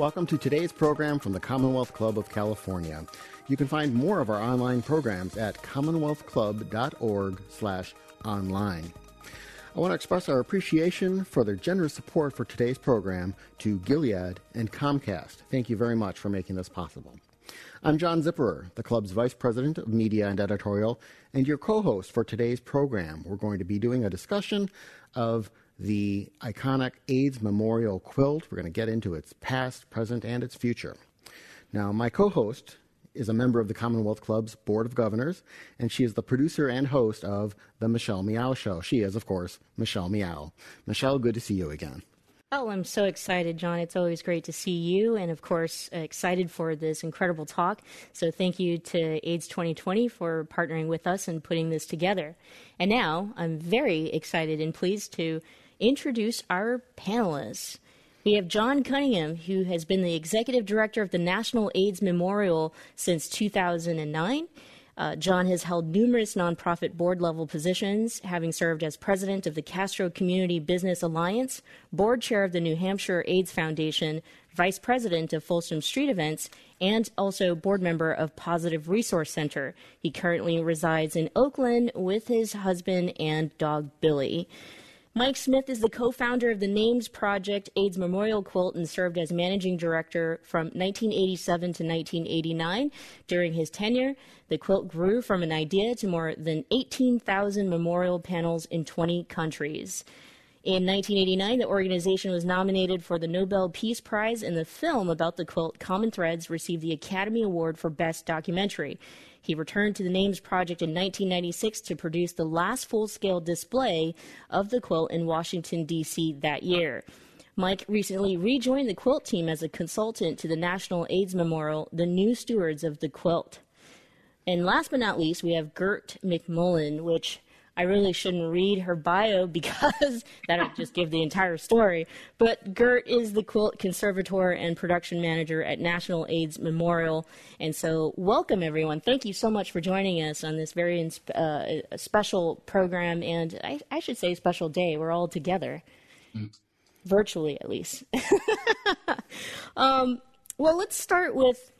Welcome to today's program from the Commonwealth Club of California. You can find more of our online programs at commonwealthclub.org/online. I want to express our appreciation for their generous support for today's program to Gilead and Comcast. Thank you very much for making this possible. I'm John Zipperer, the club's Vice President of Media and Editorial, and your co host for today's program. We're going to be doing a discussion of the iconic AIDS Memorial Quilt. We're going to get into its past, present, and its future. Now, my co host is a member of the Commonwealth Club's Board of Governors, and she is the producer and host of The Michelle Meow Show. She is, of course, Michelle Meow. Michelle, good to see you again. Oh, I'm so excited, John. It's always great to see you, and of course, excited for this incredible talk. So, thank you to AIDS 2020 for partnering with us and putting this together. And now, I'm very excited and pleased to introduce our panelists. We have John Cunningham, who has been the executive director of the National AIDS Memorial since 2009. Uh, John has held numerous nonprofit board level positions, having served as president of the Castro Community Business Alliance, board chair of the New Hampshire AIDS Foundation, vice president of Folsom Street Events, and also board member of Positive Resource Center. He currently resides in Oakland with his husband and dog Billy. Mike Smith is the co founder of the Names Project AIDS Memorial Quilt and served as managing director from 1987 to 1989. During his tenure, the quilt grew from an idea to more than 18,000 memorial panels in 20 countries. In 1989, the organization was nominated for the Nobel Peace Prize, and the film about the quilt, Common Threads, received the Academy Award for Best Documentary. He returned to the Names Project in 1996 to produce the last full scale display of the quilt in Washington, D.C. that year. Mike recently rejoined the quilt team as a consultant to the National AIDS Memorial, the new stewards of the quilt. And last but not least, we have Gert McMullin, which I really shouldn't read her bio because that'll just give the entire story. But Gert is the quilt conservator and production manager at National AIDS Memorial. And so, welcome everyone. Thank you so much for joining us on this very uh, special program and I, I, should say special day. We're all together, mm. virtually at least. um, well, let's start with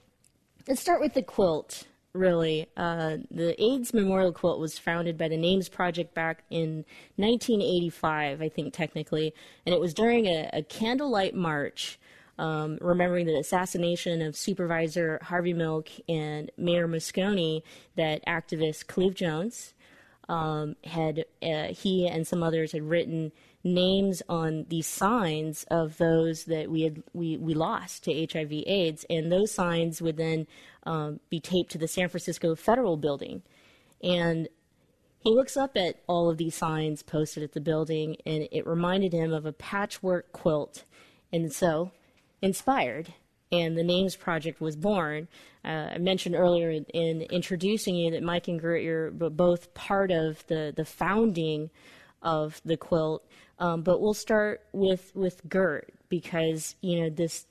let's start with the quilt really. Uh, the AIDS Memorial Quilt was founded by the Names Project back in 1985, I think, technically, and it was during a, a candlelight march. Um, remembering the assassination of Supervisor Harvey Milk and Mayor Moscone, that activist Cleve Jones um, had uh, he and some others had written names on these signs of those that we had we, we lost to HIV/AIDS, and those signs would then um, be taped to the San Francisco Federal Building. And he looks up at all of these signs posted at the building, and it reminded him of a patchwork quilt. And so, inspired, and the Names Project was born. Uh, I mentioned earlier in, in, introducing you that Mike and Gert are both part of the, the founding of the quilt. Um, but we'll start with, with Gert because, you know, this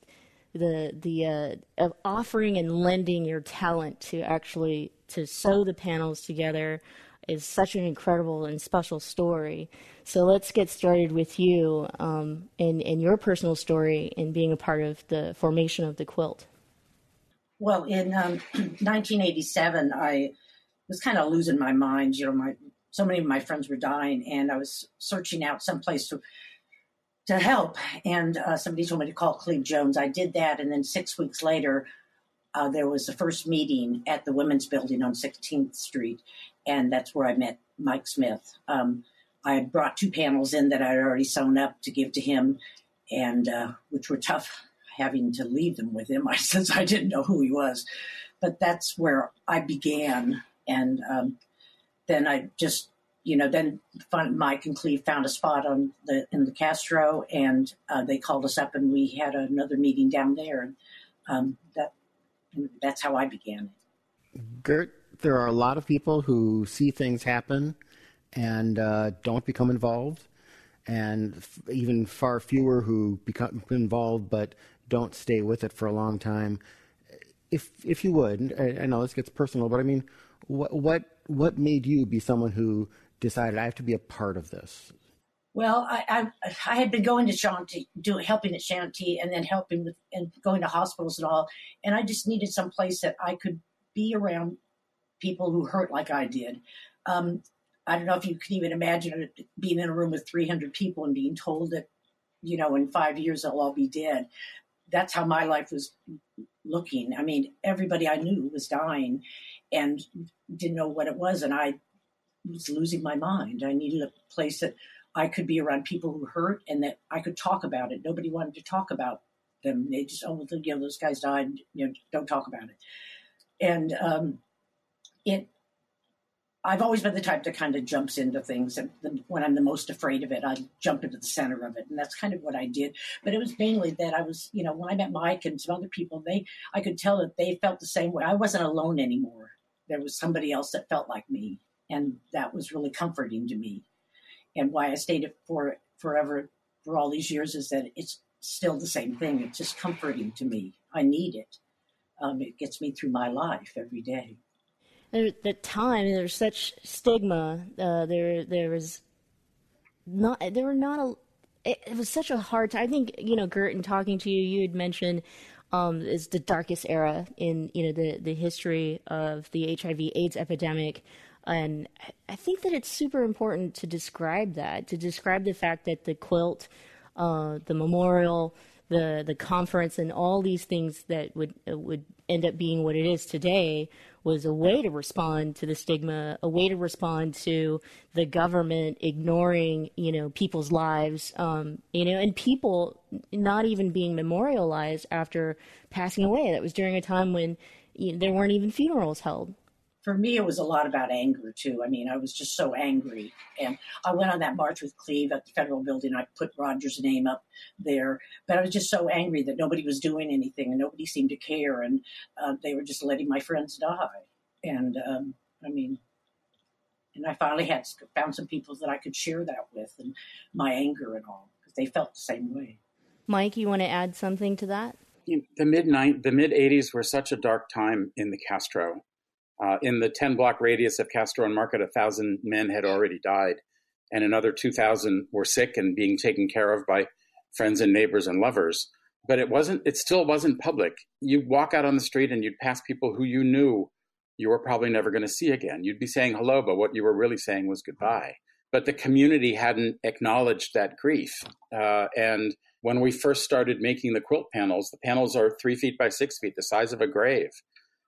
the the uh, of offering and lending your talent to actually to sew the panels together is such an incredible and special story. So let's get started with you um, and, and your personal story in being a part of the formation of the quilt. Well, in um, 1987, I was kind of losing my mind. You know, my so many of my friends were dying, and I was searching out someplace to to help. And uh, somebody told me to call Cleve Jones. I did that, and then six weeks later, uh, there was the first meeting at the Women's Building on 16th Street, and that's where I met Mike Smith. Um, I had brought two panels in that I had already sewn up to give to him, and uh, which were tough having to leave them with him since I didn't know who he was. But that's where I began, and um, then I just you know, then Mike and Cleve found a spot on the in the Castro, and uh, they called us up, and we had another meeting down there, and um, that that's how I began it. Gert, there are a lot of people who see things happen and uh, don't become involved, and f- even far fewer who become involved but don't stay with it for a long time. If if you would, I, I know this gets personal, but I mean, what what what made you be someone who decided I have to be a part of this? Well, I, I, I had been going to Shanti, doing helping at Shanti, and then helping with and going to hospitals and all, and I just needed some place that I could be around people who hurt like I did. Um, I don't know if you can even imagine being in a room with 300 people and being told that, you know, in five years they'll all be dead. That's how my life was looking. I mean, everybody I knew was dying and didn't know what it was. And I was losing my mind. I needed a place that I could be around people who hurt and that I could talk about it. Nobody wanted to talk about them. They just, oh, you know, those guys died. You know, don't talk about it. And um, it, I've always been the type that kind of jumps into things, and when I'm the most afraid of it, I jump into the center of it, and that's kind of what I did. But it was mainly that I was, you know, when I met Mike and some other people, they, I could tell that they felt the same way. I wasn't alone anymore. There was somebody else that felt like me, and that was really comforting to me. And why I stayed for forever for all these years is that it's still the same thing. It's just comforting to me. I need it. Um, it gets me through my life every day at the time there's such stigma. Uh, there there was not there were not a. It, it, was such a hard time. I think you know, Gert, in talking to you, you had mentioned um, is the darkest era in you know the the history of the HIV/AIDS epidemic. And I think that it's super important to describe that, to describe the fact that the quilt, uh, the memorial, the the conference, and all these things that would would end up being what it is today was a way to respond to the stigma, a way to respond to the government ignoring, you know, people's lives, um, you know, and people not even being memorialized after passing away. That was during a time when you know, there weren't even funerals held for me, it was a lot about anger too. I mean, I was just so angry, and I went on that march with Cleve at the federal building. I put Roger's name up there, but I was just so angry that nobody was doing anything and nobody seemed to care, and uh, they were just letting my friends die. And um, I mean, and I finally had found some people that I could share that with, and my anger and all, because they felt the same way. Mike, you want to add something to that? the mid the mid '80s were such a dark time in the Castro uh, in the 10 block radius of Castro and Market, a thousand men had already died, and another 2,000 were sick and being taken care of by friends and neighbors and lovers. But it wasn't, it still wasn't public. You'd walk out on the street and you'd pass people who you knew you were probably never going to see again. You'd be saying hello, but what you were really saying was goodbye. But the community hadn't acknowledged that grief. Uh, and when we first started making the quilt panels, the panels are three feet by six feet, the size of a grave.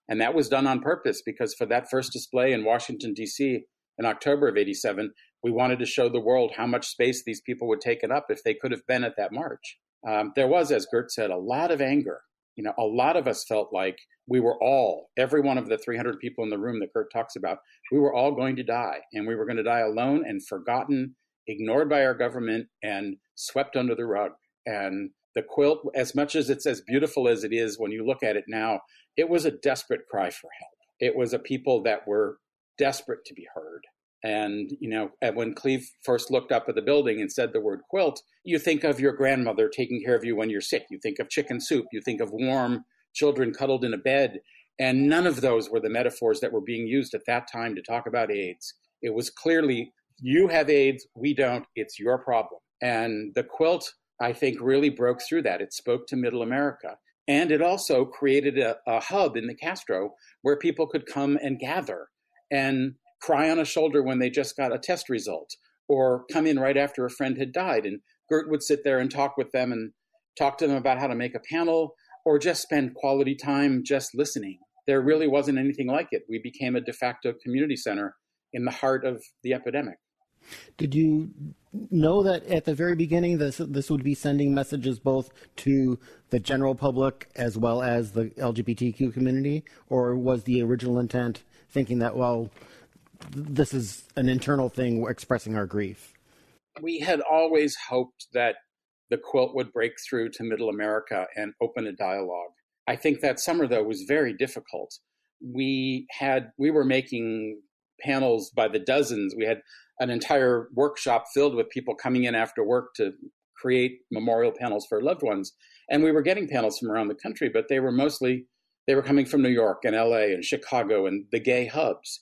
And that was done on purpose because for that first display in Washington, D.C. in October of 87, we wanted to show the world how much space these people would take it up if they could have been at that march. Um, there was, as Gert said, a lot of anger. You know, a lot of us felt like we were all, every one of the 300 people in the room that Gert talks about, we were all going to die. And we were going to die alone and forgotten, ignored by our government, and swept under the rug. And the quilt, as much as it's as beautiful as it is when you look at it now, it was a desperate cry for help. It was a people that were desperate to be heard. And, you know, when Cleve first looked up at the building and said the word quilt, you think of your grandmother taking care of you when you're sick. You think of chicken soup. You think of warm children cuddled in a bed. And none of those were the metaphors that were being used at that time to talk about AIDS. It was clearly, you have AIDS, we don't, it's your problem. And the quilt, I think, really broke through that. It spoke to middle America. And it also created a, a hub in the Castro where people could come and gather and cry on a shoulder when they just got a test result or come in right after a friend had died. And Gert would sit there and talk with them and talk to them about how to make a panel or just spend quality time just listening. There really wasn't anything like it. We became a de facto community center in the heart of the epidemic. Did you know that at the very beginning this this would be sending messages both to the general public as well as the LGBTQ community, or was the original intent thinking that well, this is an internal thing expressing our grief? We had always hoped that the quilt would break through to Middle America and open a dialogue. I think that summer though was very difficult. We had we were making panels by the dozens. We had an entire workshop filled with people coming in after work to create memorial panels for loved ones. And we were getting panels from around the country, but they were mostly they were coming from New York and LA and Chicago and the gay hubs.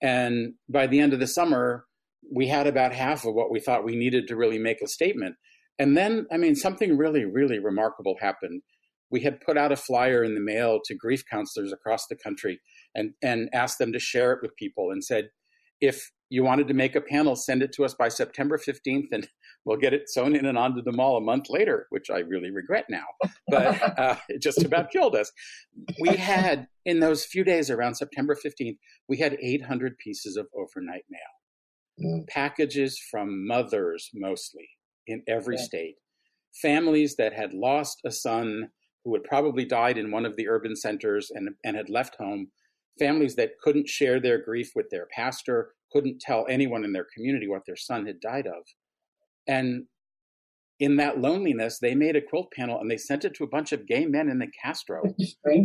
And by the end of the summer, we had about half of what we thought we needed to really make a statement. And then, I mean, something really, really remarkable happened. We had put out a flyer in the mail to grief counselors across the country and, and asked them to share it with people and said, if you wanted to make a panel, send it to us by September 15th and we'll get it sewn in and onto the mall a month later, which I really regret now. But uh, it just about killed us. We had, in those few days around September 15th, we had 800 pieces of overnight mail, mm. packages from mothers mostly in every yeah. state, families that had lost a son who had probably died in one of the urban centers and, and had left home, families that couldn't share their grief with their pastor, couldn't tell anyone in their community what their son had died of. And in that loneliness, they made a quilt panel and they sent it to a bunch of gay men in the Castro.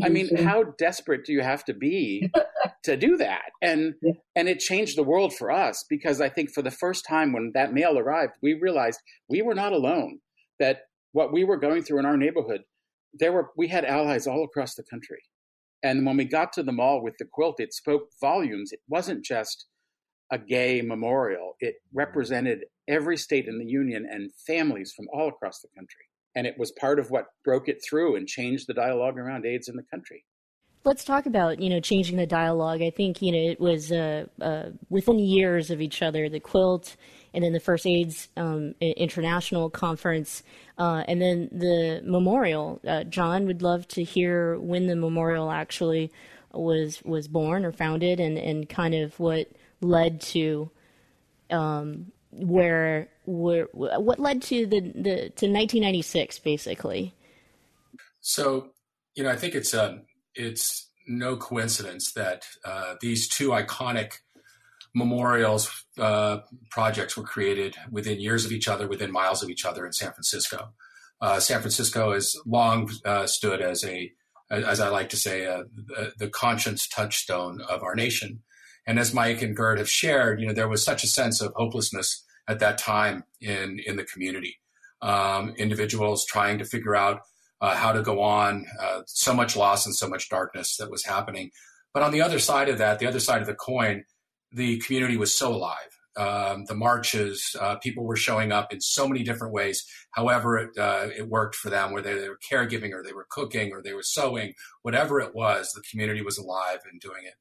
I mean, how desperate do you have to be to do that? And yeah. and it changed the world for us because I think for the first time when that mail arrived, we realized we were not alone. That what we were going through in our neighborhood, there were we had allies all across the country. And when we got to the mall with the quilt, it spoke volumes. It wasn't just a gay memorial. It represented every state in the union and families from all across the country. And it was part of what broke it through and changed the dialogue around AIDS in the country. Let's talk about you know changing the dialogue. I think you know it was uh, uh, within years of each other. The quilt, and then the first AIDS um, International Conference, uh, and then the memorial. Uh, John would love to hear when the memorial actually was was born or founded, and, and kind of what led to um, where where what led to the, the to 1996 basically so you know i think it's um it's no coincidence that uh, these two iconic memorials uh, projects were created within years of each other within miles of each other in san francisco uh, san francisco has long uh, stood as a as i like to say uh, the, the conscience touchstone of our nation and as Mike and Gert have shared, you know, there was such a sense of hopelessness at that time in in the community. Um, individuals trying to figure out uh, how to go on, uh, so much loss and so much darkness that was happening. But on the other side of that, the other side of the coin, the community was so alive. Um, the marches, uh, people were showing up in so many different ways. However, it, uh, it worked for them, whether they were caregiving or they were cooking or they were sewing, whatever it was, the community was alive and doing it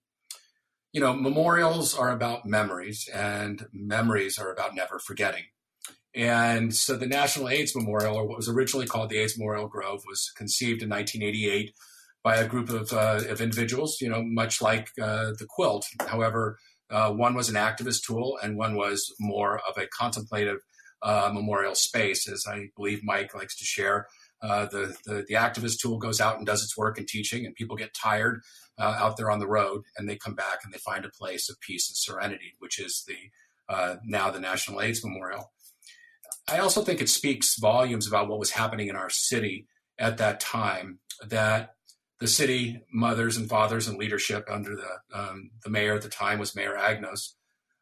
you know, memorials are about memories, and memories are about never forgetting. And so the National AIDS Memorial, or what was originally called the AIDS Memorial Grove, was conceived in 1988 by a group of, uh, of individuals, you know, much like uh, the quilt. However, uh, one was an activist tool and one was more of a contemplative uh, memorial space, as I believe Mike likes to share. Uh, the, the, the activist tool goes out and does its work in teaching, and people get tired uh, out there on the road, and they come back and they find a place of peace and serenity, which is the uh, now the National AIDS Memorial. I also think it speaks volumes about what was happening in our city at that time. That the city mothers and fathers and leadership under the um, the mayor at the time was Mayor Agnos.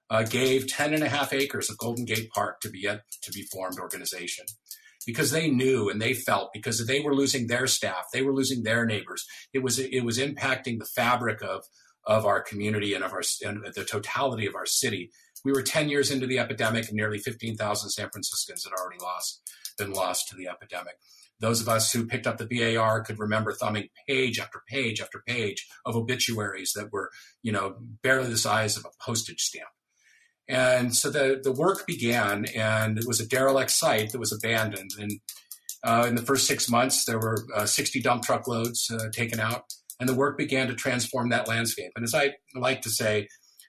Uh, gave 10 and a half acres of Golden Gate Park to be a to be formed organization because they knew and they felt because they were losing their staff, they were losing their neighbors. It was it was impacting the fabric of of our community and of our and the totality of our city. We were 10 years into the epidemic and nearly 15,000 San Franciscans had already lost been lost to the epidemic. Those of us who picked up the BAR could remember thumbing page after page after page of obituaries that were, you know, barely the size of a postage stamp. And so the, the work began, and it was a derelict site that was abandoned. And uh, in the first six months, there were uh, 60 dump truck loads uh, taken out, and the work began to transform that landscape. And as I like to say,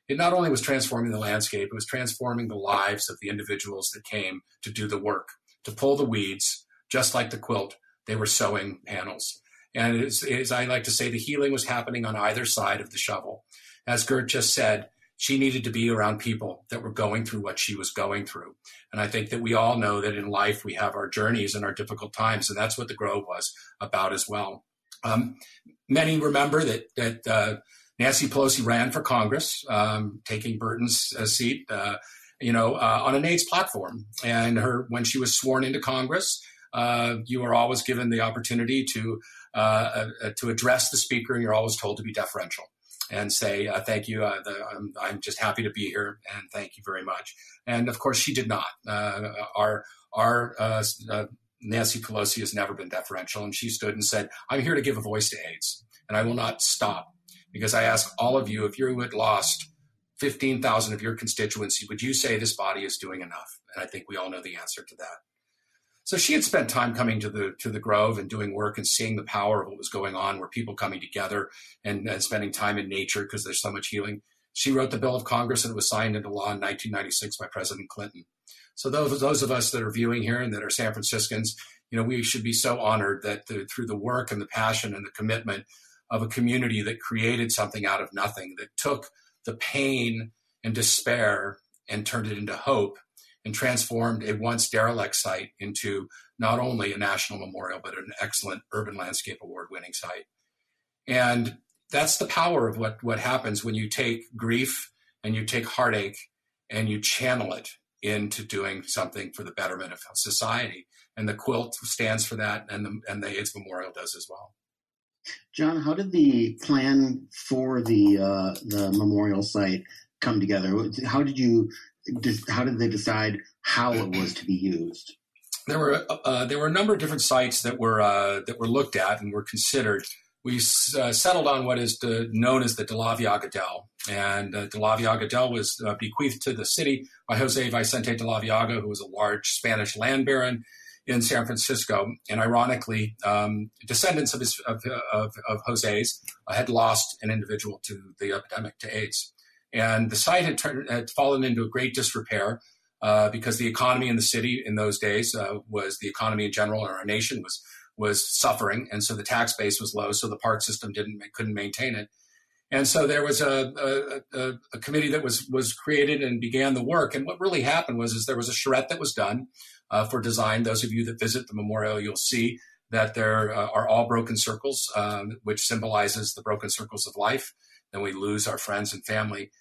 it not only was transforming the landscape, it was transforming the lives of the individuals that came to do the work, to pull the weeds, just like the quilt, they were sewing panels. And as, I like to say, the healing was happening on either side of the shovel. As Gert just said, she needed to be around people that were going through what she was going through. And I think that we all know that in life we have our journeys and our difficult times, and that's what the Grove was about as well. Um, many remember that that uh, Nancy Pelosi ran for Congress, um, taking Burton's uh, seat, uh, you know, uh, on an AIDS platform. And her when she was sworn into Congress, uh, you are always given the opportunity to uh, to address the speaker, and you're always told to be deferential. and say uh, thank you. Uh, the, I'm, I'm, just happy to be here and thank you very much. And of course, she did not. Uh, our our uh, uh, Nancy Pelosi has never been deferential, and she stood and said, "I'm here to give a voice to AIDS, and I will not stop because I ask all of you if you had lost." 15,000 of your constituency, would you say this body is doing enough? And I think we all know the answer to that. So she had spent time coming to the to the Grove and doing work and seeing the power of what was going on, where people coming together and, and spending time in nature because there's so much healing. She wrote the Bill of Congress and it was signed into law in 1996 by President Clinton. So those those of us that are viewing here and that are San Franciscans, you know, we should be so honored that the, through the work and the passion and the commitment of a community that created something out of nothing, that took the pain and despair and turned it into hope and transformed a once derelict site into not only a national memorial, but an excellent urban landscape award winning site. And that's the power of what, what happens when you take grief and you take heartache and you channel it into doing something for the betterment of society. And the quilt stands for that, and the, and the AIDS Memorial does as well. John, how did the plan for the uh, the memorial site come together? How did you how did they decide how it was to be used? There were uh, there were a number of different sites that were uh, that were looked at and were considered. We uh, settled on what is the, known as the De la and uh, De la was uh, bequeathed to the city by Jose Vicente de Laveaga, who was a large Spanish land baron in San Francisco. And ironically, um, descendants of, his, of, of, of Jose's had lost an individual to the epidemic, to AIDS. And the site had, turned, had fallen into a great disrepair uh, because the economy in the city in those days uh, was the economy in general in our nation was was suffering, and so the tax base was low, so the park system didn't couldn't maintain it. And so there was a, a, a, a, committee that was was created and began the work. And what really happened was is there was a charrette that was done uh, for design. Those of you that visit the memorial, you'll see that there uh, are all broken circles, um, which symbolizes the broken circles of life. Then we lose our friends and family.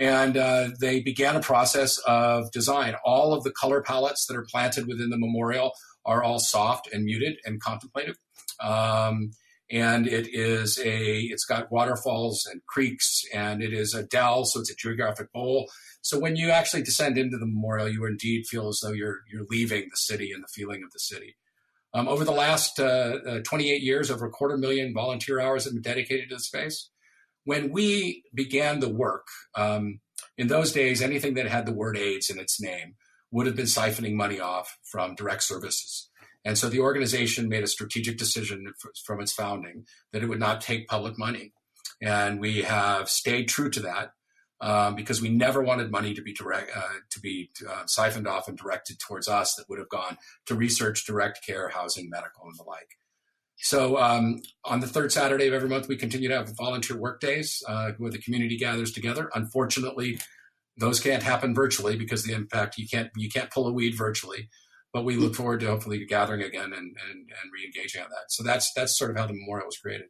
And uh, they began a process of design. All of the color palettes that are planted within the memorial are all soft and muted and contemplative. Um, and it is a it's got waterfalls and creeks and it is a dell so it's a geographic bowl so when you actually descend into the memorial you indeed feel as though you're you're leaving the city and the feeling of the city um, over the last uh, uh, 28 years over a quarter million volunteer hours have been dedicated to the space when we began the work, um, in those days, anything that had the word AIDS in its name would have been siphoning money off from direct services. And so the organization made a strategic decision from its founding that it would not take public money. And we have stayed true to that um, because we never wanted money to be direct, uh, to be uh, siphoned off and directed towards us that would have gone to research, direct care, housing, medical, and the like. So um, on the third Saturday of every month, we continue to have volunteer work days uh, where the community gathers together. Unfortunately, those can't happen virtually because the impact you can't you can't pull a weed virtually. But we look forward to hopefully gathering again and, and, and re-engaging on that. So that's that's sort of how the memorial was created.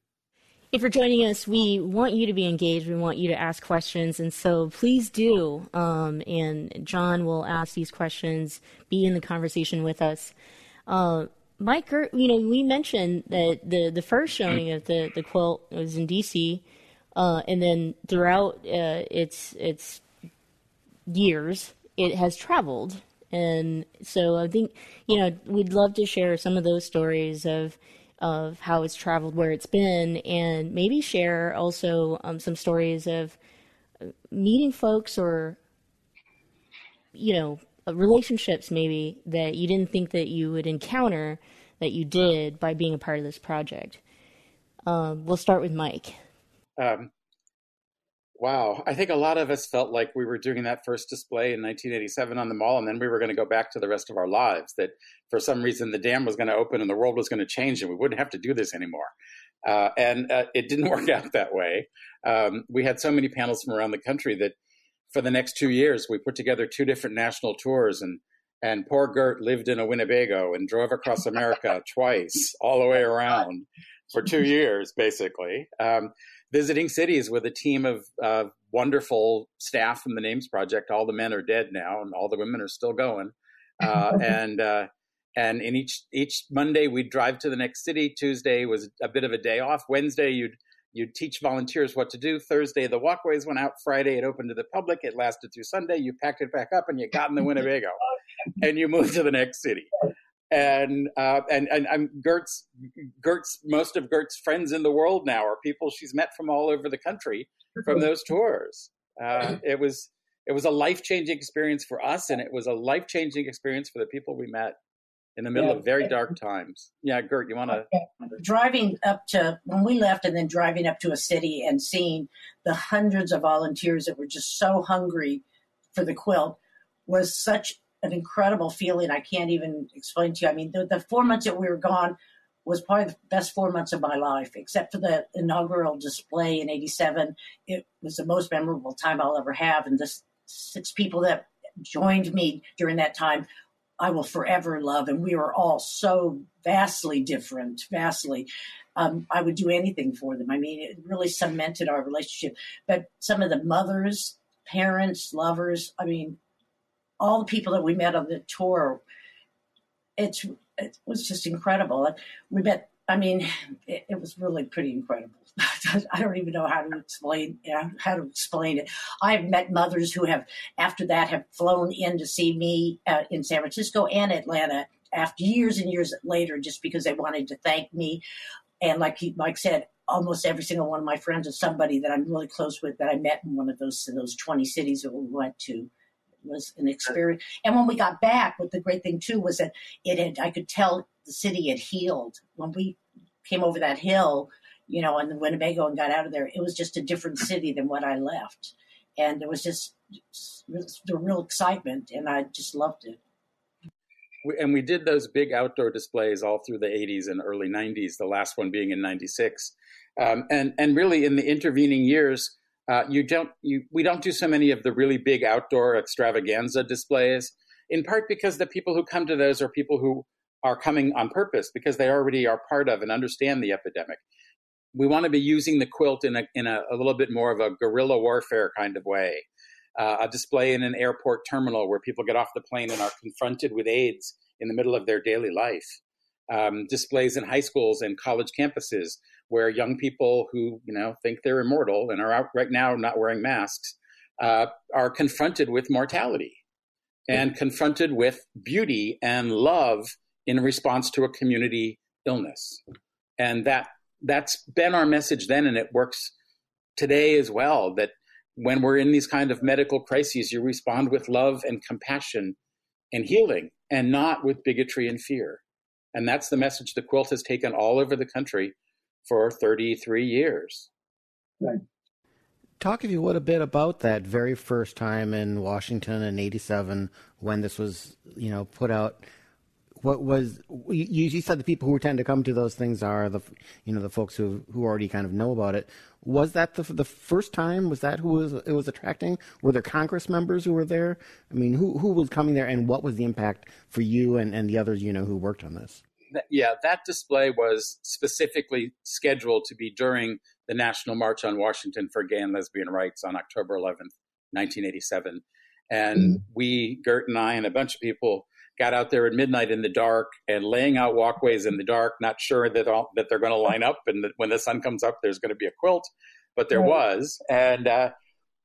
If you're joining us, we want you to be engaged. We want you to ask questions, and so please do. Um, and John will ask these questions. Be in the conversation with us. Uh, Mike, you know, we mentioned that the, the first showing of the, the quilt was in D.C., uh, and then throughout uh, its its years, it has traveled. And so I think, you know, we'd love to share some of those stories of of how it's traveled, where it's been, and maybe share also um, some stories of meeting folks or, you know, relationships maybe that you didn't think that you would encounter that you did by being a part of this project. Um, we'll start with Mike. Um, wow, I think a lot of us felt like we were doing that first display in 1987 on the mall, and then we were going to go back to the rest of our lives. That for some reason the dam was going to open and the world was going to change, and we wouldn't have to do this anymore. Uh, and uh, it didn't work out that way. Um, we had so many panels from around the country that for the next two years, we put together two different national tours. And, and poor Gert lived in a Winnebago and drove across America twice, all the way around for two years, basically, um, visiting cities with a team of uh, wonderful staff from the Names Project. All the men are dead now, and all the women are still going. Uh, and uh, and in each each Monday we'd drive to the next city. Tuesday was a bit of a day off. Wednesday you'd You'd teach volunteers what to do. Thursday, the walkways went out. Friday, it opened to the public. It lasted through Sunday. You packed it back up and you got in the Winnebago and you moved to the next city. And, uh, and, and I'm Gert's, Gert's, most of Gert's friends in the world now are people she's met from all over the country from those tours. Uh, it was, it was a life changing experience for us, and it was a life changing experience for the people we met in the middle yeah. of very dark times. Yeah, Gert, you want to? Driving up to when we left, and then driving up to a city and seeing the hundreds of volunteers that were just so hungry for the quilt was such an incredible feeling. I can't even explain to you. I mean, the, the four months that we were gone was probably the best four months of my life, except for the inaugural display in '87. It was the most memorable time I'll ever have, and the six people that joined me during that time I will forever love. And we were all so vastly different, vastly. Um, I would do anything for them. I mean, it really cemented our relationship. But some of the mothers, parents, lovers, I mean, all the people that we met on the tour, it's it was just incredible. We met. I mean, it, it was really pretty incredible. I don't even know how to explain yeah, how to explain it. I've met mothers who have, after that, have flown in to see me uh, in San Francisco and Atlanta after years and years later, just because they wanted to thank me. And like he, Mike said, almost every single one of my friends is somebody that I'm really close with that I met in one of those those 20 cities that we went to. It was an experience. And when we got back, what the great thing too was that it had I could tell the city had healed when we came over that hill you know, on the Winnebago and got out of there, it was just a different city than what I left. And there was just, just the real excitement, and I just loved it. And we did those big outdoor displays all through the 80s and early 90s, the last one being in 96. Um, and, and really, in the intervening years, uh, you don't, you, we don't do so many of the really big outdoor extravaganza displays, in part because the people who come to those are people who are coming on purpose because they already are part of and understand the epidemic we want to be using the quilt in a, in a, a little bit more of a guerrilla warfare kind of way. Uh, a display in an airport terminal where people get off the plane and are confronted with AIDS in the middle of their daily life. Um, displays in high schools and college campuses where young people who you know think they're immortal and are out right now not wearing masks uh, are confronted with mortality and confronted with beauty and love in response to a community illness. And that that's been our message then, and it works today as well. That when we're in these kind of medical crises, you respond with love and compassion and healing, and not with bigotry and fear. And that's the message the quilt has taken all over the country for 33 years. Right. Talk, if you would, a bit about that very first time in Washington in '87 when this was, you know, put out what was you, you said the people who tend to come to those things are the you know the folks who who already kind of know about it. Was that the the first time? Was that who was it was attracting? Were there congress members who were there? I mean who who was coming there and what was the impact for you and and the others you know who worked on this? Yeah that display was specifically scheduled to be during the national march on washington for gay and lesbian rights on october 11th 1987 and mm-hmm. we gert and i and a bunch of people got out there at midnight in the dark and laying out walkways in the dark, not sure that all, that they're going to line up and that when the sun comes up, there's going to be a quilt, but there right. was, and uh,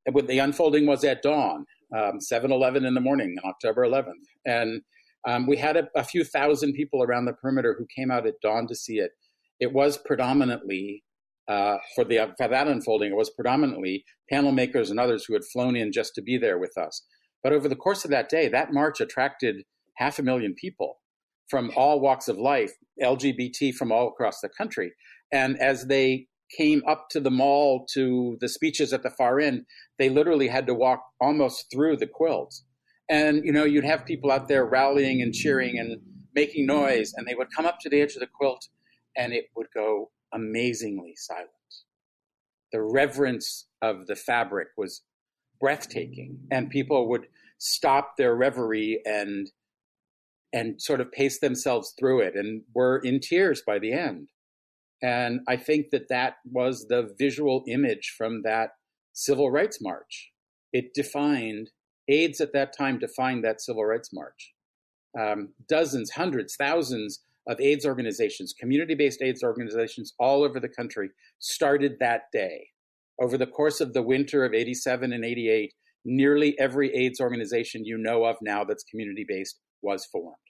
the unfolding was at dawn, um, 7:11 in the morning, October 11th, and um, we had a, a, few thousand people around the perimeter who came out at dawn to see it. It was predominantly uh, for the for that unfolding. It was predominantly panel makers and others who had flown in just to be there with us. But over the course of that day, that march attracted half a million people from all walks of life, LGBT from all across the country. And as they came up to the mall to the speeches at the far end, they literally had to walk almost through the quilts. And, you know, you'd have people out there rallying and cheering and making noise, and they would come up to the edge of the quilt and it would go amazingly silent. The reverence of the fabric was breathtaking, and people would stop their reverie and and sort of pace themselves through it and were in tears by the end. And I think that that was the visual image from that civil rights march. It defined, AIDS at that time defined that civil rights march. Um, dozens, hundreds, thousands of AIDS organizations, community based AIDS organizations all over the country, started that day. Over the course of the winter of 87 and 88, nearly every AIDS organization you know of now that's community based was formed.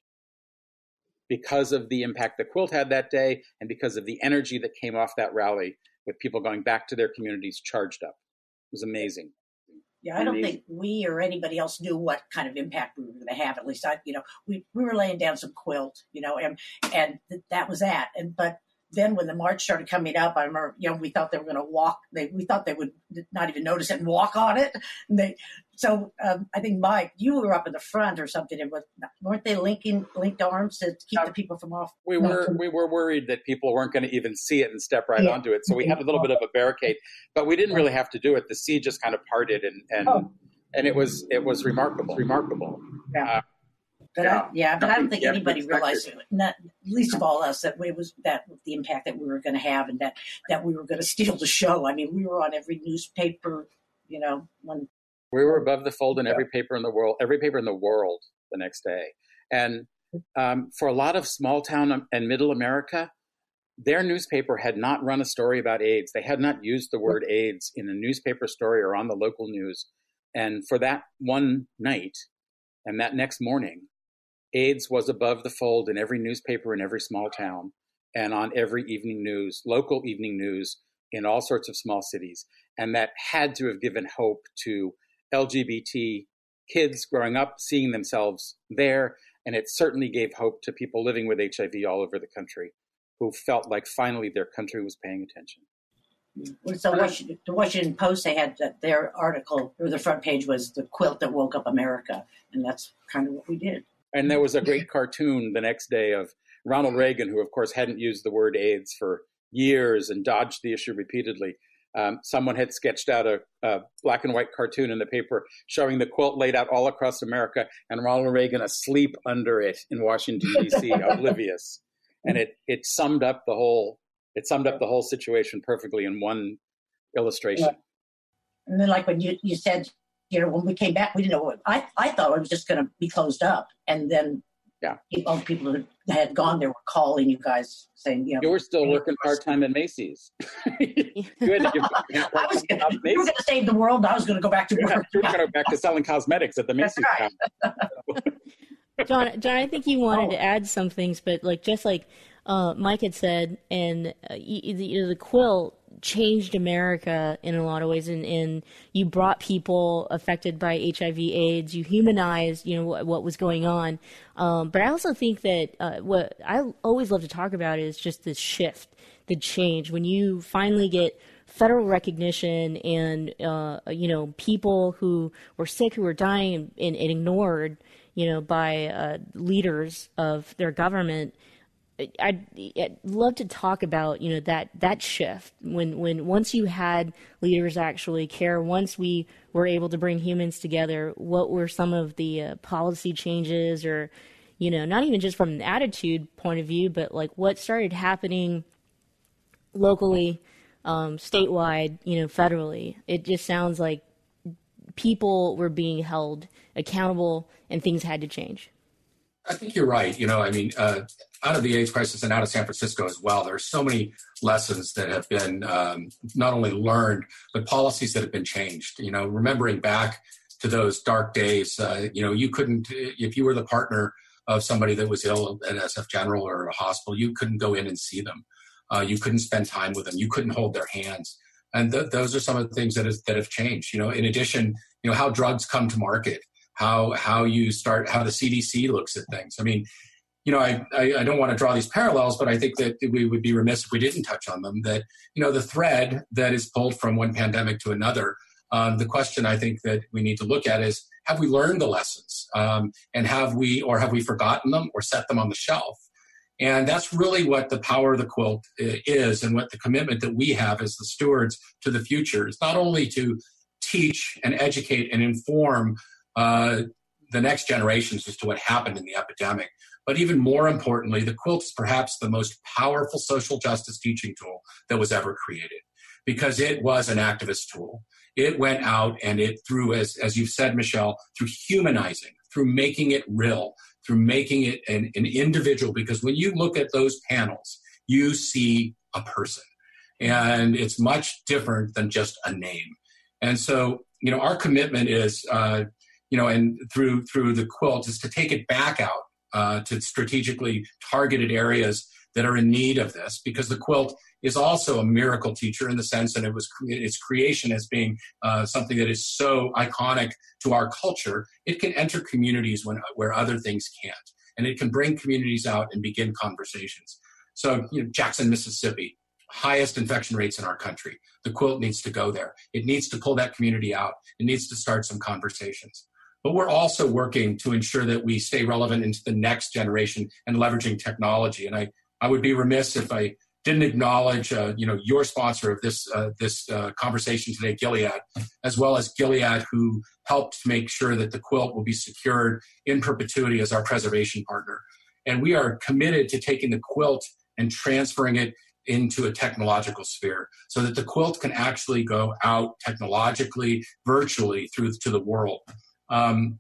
Because of the impact the quilt had that day and because of the energy that came off that rally with people going back to their communities charged up. It was amazing. Yeah, I don't think we or anybody else knew what kind of impact we were going to have. At least I, you know, we, we were laying down some quilt, you know, and and th- that was that. And but then when the march started coming up, I remember, you know, we thought they were going to walk. They we thought they would not even notice it and walk on it. And they so um, I think Mike, you were up in the front or something. And was, weren't they linking linked arms to keep the people from off? We were we were worried that people weren't going to even see it and step right yeah. onto it. So we had a little bit of a barricade, but we didn't really have to do it. The sea just kind of parted and and oh. and it was it was remarkable, remarkable. Yeah. Uh, but yeah, I, yeah but I don't think anybody realized, not least of all us, that it was that the impact that we were going to have, and that that we were going to steal the show. I mean, we were on every newspaper, you know, when we were above the fold in every paper in the world, every paper in the world the next day, and um, for a lot of small town and middle America, their newspaper had not run a story about AIDS. They had not used the word AIDS in a newspaper story or on the local news. And for that one night and that next morning, AIDS was above the fold in every newspaper in every small town and on every evening news, local evening news in all sorts of small cities. And that had to have given hope to LGBT kids growing up, seeing themselves there. And it certainly gave hope to people living with HIV all over the country who felt like finally their country was paying attention. So the Washington Post, they had their article, or the front page was the quilt that woke up America. And that's kind of what we did. And there was a great cartoon the next day of Ronald Reagan, who, of course, hadn't used the word AIDS for years and dodged the issue repeatedly. Um, someone had sketched out a, a, black and white cartoon in the paper showing the quilt laid out all across America and Ronald Reagan asleep under it in Washington D.C., oblivious. And it it summed up the whole it summed up the whole situation perfectly in one illustration. Yeah. And then, like when you you said you know, when we came back, we didn't know what I, I thought it was just going to be closed up. And then yeah, people, people that had gone there were calling you guys saying, you know, you were still working part time at Macy's. you had to give, I was gonna, you were going to save the world. I was going to go back to work. You were going to go back to selling cosmetics at the Macy's. Right. John, John, I think you wanted oh. to add some things, but like just like uh, Mike had said, and uh, you, you know, the quilt changed America in a lot of ways, and, and you brought people affected by HIV/AIDS. You humanized, you know, what, what was going on. Um, but I also think that uh, what I always love to talk about is just this shift, the change. When you finally get federal recognition and uh, you know people who were sick, who were dying, and, and ignored, you know, by uh, leaders of their government I'd, I'd, love to talk about you know that that shift. When when once you had leaders actually care once we were able to bring humans together what were some of the uh, policy changes or you know not even just from an attitude point of view but like what started happening locally um, statewide you know federally? It just sounds like people were being held accountable and things had to change. I think you're right. You know, I mean, uh, out of the AIDS crisis and out of San Francisco as well, there are so many lessons that have been um, not only learned, but policies that have been changed. You know, remembering back to those dark days, uh, you know, you couldn't, if you were the partner of somebody that was ill at SF General or a hospital, you couldn't go in and see them. Uh, you couldn't spend time with them. You couldn't hold their hands. And th- those are some of the things that, is, that have changed. You know, in addition, you know, how drugs come to market how how you start how the CDC looks at things. I mean, you know, I, I, I don't want to draw these parallels, but I think that we would be remiss if we didn't touch on them. That you know, the thread that is pulled from one pandemic to another. Um, the question I think that we need to look at is: Have we learned the lessons, um, and have we, or have we forgotten them, or set them on the shelf? And that's really what the power of the quilt uh, is, and what the commitment that we have as the stewards to the future is not only to teach and educate and inform uh, the next generations as to what happened in the epidemic. But even more importantly, the quilt is perhaps the most powerful social justice teaching tool that was ever created because it was an activist tool. It went out and it through, as, as you've said, Michelle, through humanizing, through making it real, through making it an, an individual. Because when you look at those panels, you see a person, and it's much different than just a name. And so, you know, our commitment is, uh, you know, and through through the quilt is to take it back out uh, to strategically targeted areas that are in need of this because the quilt is also a miracle teacher in the sense that it was its creation as being uh, something that is so iconic to our culture it can enter communities when, where other things can't. And it can bring communities out and begin conversations. So you know, jackson mississippi highest infection rates in our country. The quilt needs to go there. It needs to pull that community out. It needs to start some conversations but we're also working to ensure that we stay relevant into the next generation and leveraging technology and i I would be remiss if I didn't acknowledge, uh, you know, your sponsor of this uh, this uh, conversation today, Gilead, as well as Gilead, who helped make sure that the quilt will be secured in perpetuity as our preservation partner. And we are committed to taking the quilt and transferring it into a technological sphere so that the quilt can actually go out technologically, virtually through to the world. Um,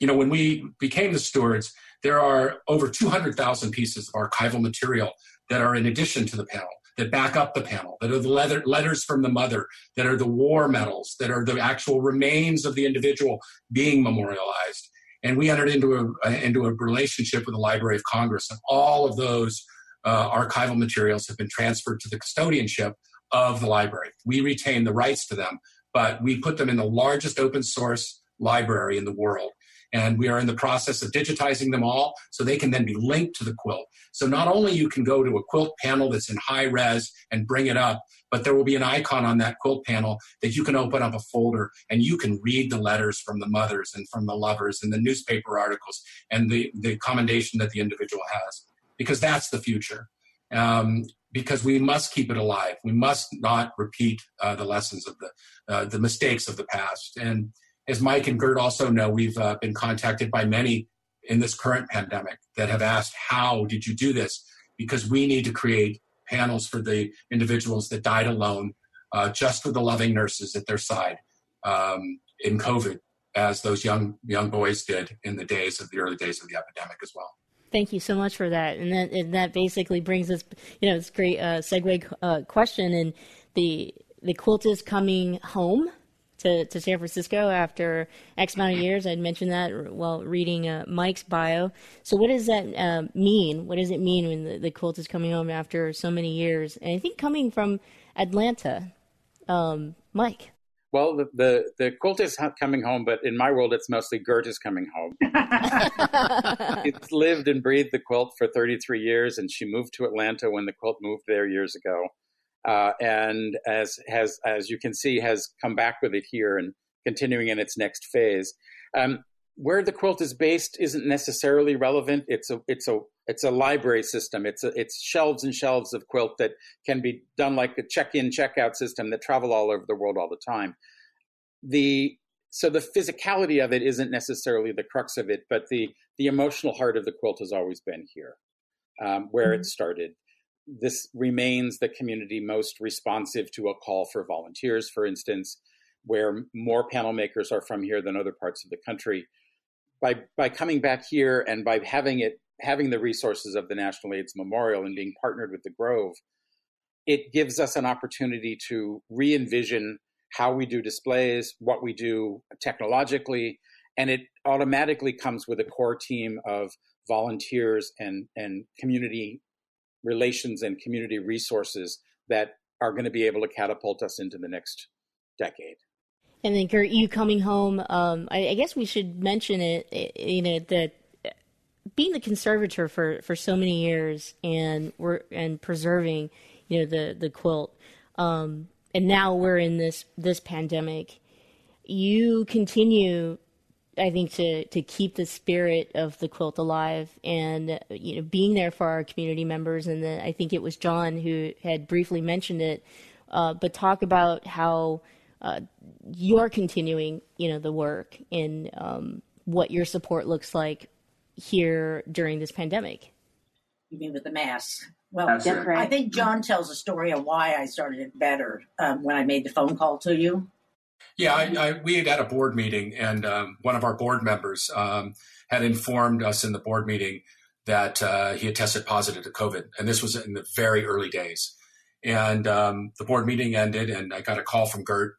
you know, when we became the stewards, there are over 200,000 pieces of archival material that are in addition to the panel, that back up the panel, that are the leather, letters from the mother, that are the war medals, that are the actual remains of the individual being memorialized. And we entered into a, into a relationship with the Library of Congress, and all of those uh, archival materials have been transferred to the custodianship of the library. We retain the rights to them, but we put them in the largest open source library in the world. And we are in the process of digitizing them all so they can then be linked to the quilt. So not only you can go to a quilt panel that's in high res and bring it up, but there will be an icon on that quilt panel that you can open up a folder and you can read the letters from the mothers and from the lovers and the newspaper articles and the, the commendation that the individual has. Because that's the future. Um, because we must keep it alive. We must not repeat uh, the lessons of the uh, the mistakes of the past. And as Mike and Gert also know, we've uh, been contacted by many in this current pandemic that have asked, How did you do this? Because we need to create panels for the individuals that died alone, uh, just with the loving nurses at their side um, in COVID, as those young young boys did in the days of the early days of the epidemic as well. Thank you so much for that, and that and that basically brings us, you know, it's great uh, segue uh, question, and the the quilt is coming home to, to San Francisco after X amount of years. I'd mentioned that while reading uh, Mike's bio. So, what does that uh, mean? What does it mean when the, the quilt is coming home after so many years? And I think coming from Atlanta, um, Mike. Well, the, the, the quilt is coming home, but in my world, it's mostly Gert is coming home. it's lived and breathed the quilt for 33 years, and she moved to Atlanta when the quilt moved there years ago uh, and as has as you can see has come back with it here and continuing in its next phase. Um, where the quilt is based isn't necessarily relevant. It's a it's a it's a library system. It's a, it's shelves and shelves of quilt that can be done like a check-in check-out system that travel all over the world all the time. The so the physicality of it isn't necessarily the crux of it, but the the emotional heart of the quilt has always been here, um, where mm-hmm. it started this remains the community most responsive to a call for volunteers, for instance, where more panel makers are from here than other parts of the country. By by coming back here and by having it having the resources of the National AIDS Memorial and being partnered with the Grove, it gives us an opportunity to re-envision how we do displays, what we do technologically, and it automatically comes with a core team of volunteers and, and community relations and community resources that are going to be able to catapult us into the next decade. And then, Gert, you coming home, um, I, I, guess we should mention it, you know, that being the conservator for, for so many years and we're, and preserving, you know, the, the quilt, um, and now we're in this, this pandemic, you continue I think to to keep the spirit of the quilt alive and you know being there for our community members and the, I think it was John who had briefly mentioned it, uh, but talk about how uh, you're continuing you know the work and um, what your support looks like here during this pandemic. You mean with the mask? Well, I think John tells a story of why I started it better um, when I made the phone call to you Yeah, I, I, we had had a board meeting, and um, one of our board members um, had informed us in the board meeting that uh, he had tested positive to COVID, and this was in the very early days. And um, the board meeting ended, and I got a call from Gert,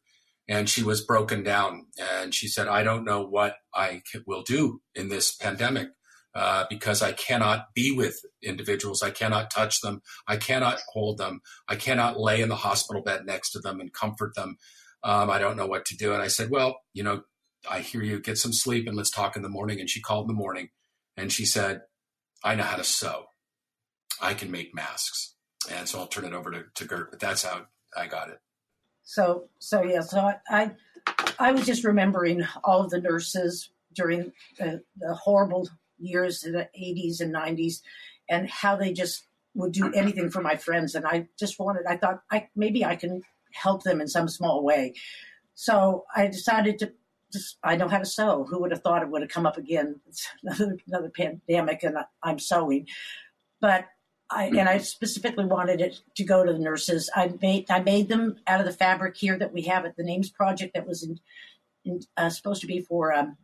and she was broken down, and she said, "I don't know what I will do in this pandemic." Uh, because I cannot be with individuals. I cannot touch them. I cannot hold them. I cannot lay in the hospital bed next to them and comfort them. Um, I don't know what to do. And I said, Well, you know, I hear you. Get some sleep and let's talk in the morning. And she called in the morning and she said, I know how to sew. I can make masks. And so I'll turn it over to, to Gert, but that's how I got it. So, so yeah, so I, I, I was just remembering all of the nurses during the, the horrible years in the 80s and 90s and how they just would do anything for my friends. And I just wanted, I thought, I maybe I can help them in some small way. So I decided to just, I know how to sew. Who would have thought it would have come up again? It's another, another pandemic and I'm sewing. But I, and I specifically wanted it to go to the nurses. I made, I made them out of the fabric here that we have at the Names Project that was in, in uh, supposed to be for um,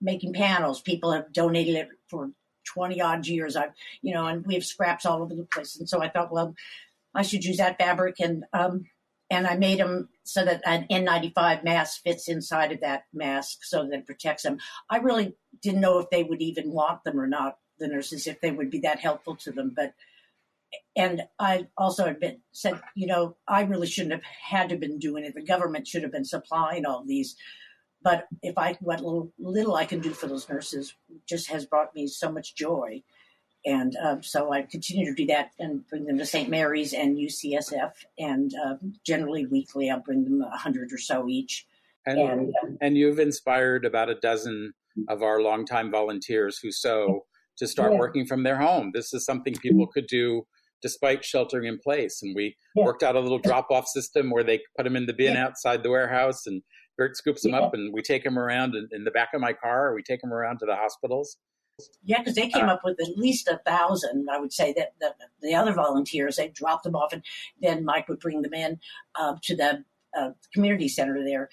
making panels. People have donated it for 20 odd years. I've, you know, and we have scraps all over the place. And so I thought, well, I should use that fabric. And, um, and I made them so that an N95 mask fits inside of that mask so that it protects them. I really didn't know if they would even want them or not, the nurses, if they would be that helpful to them. But, and I also admit said, you know, I really shouldn't have had to been doing it. The government should have been supplying all these but if I what little, little I can do for those nurses just has brought me so much joy. And uh, so I continue to do that and bring them to St. Mary's and UCSF. And uh, generally weekly, I'll bring them a hundred or so each. And, and, um, and, you've inspired about a dozen of our longtime volunteers who sew to start yeah. working from their home. This is something people could do despite sheltering in place. And we yeah. worked out a little drop off system where they put them in the bin yeah. outside the warehouse and Gert scoops them up and we take them around in, in, the back of my car. we take them around to the hospitals. Yeah, because they came uh, up with at least a thousand. I would say that the, the, other volunteers they dropped them off, and then Mike would bring them in uh, to the uh, community center there.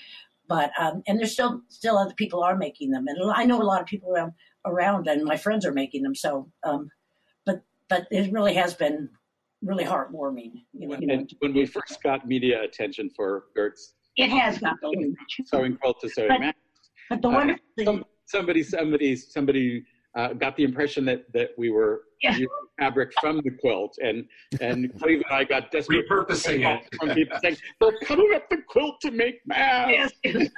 But um, and there's still still other people are making them, and I know a lot of people around around, and my friends are making them. So, um, but but it really has been really heartwarming. You know, and when we first got media attention for Gert's it has got the image. Sewing quilt to sewing but, But the one uh, some, somebody, somebody, somebody uh, got the impression that that we were yeah. using fabric from the quilt, and and Cleve and I got desperate repurposing it from people saying they're cutting up the quilt to make masks. Yes.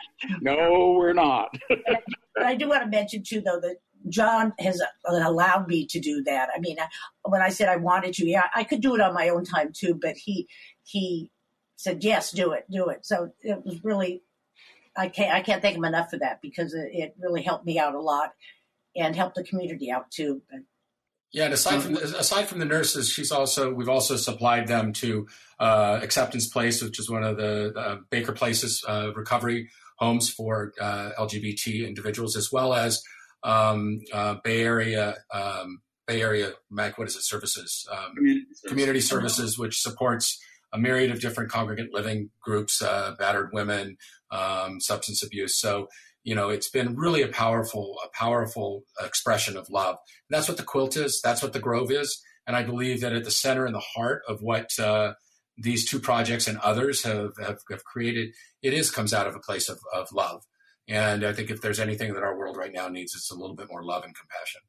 no, we're not. but I do want to mention too, though, that John has allowed me to do that. I mean, when I said I wanted to, yeah, I could do it on my own time too, but he he said, yes, do it, do it. So it was really, I can't, I can't thank him enough for that because it, it really helped me out a lot and help the community out too. Yeah, and aside from the, aside from the nurses, she's also we've also supplied them to uh, Acceptance Place, which is one of the uh, Baker Places uh, recovery homes for uh, LGBT individuals, as well as um, uh, Bay Area um, Bay Area Mac, what is it? Services, um, community, community services, which supports a myriad of different congregant living groups, uh, battered women, um, substance abuse. So, you know, it's been really a powerful, a powerful expression of love. And that's what the quilt is. That's what the Grove is. And I believe that at the center and the heart of what uh, these two projects and others have, have, have, created, it is comes out of a place of, of love. And I think if there's anything that our world right now needs, it's a little bit more love and compassion.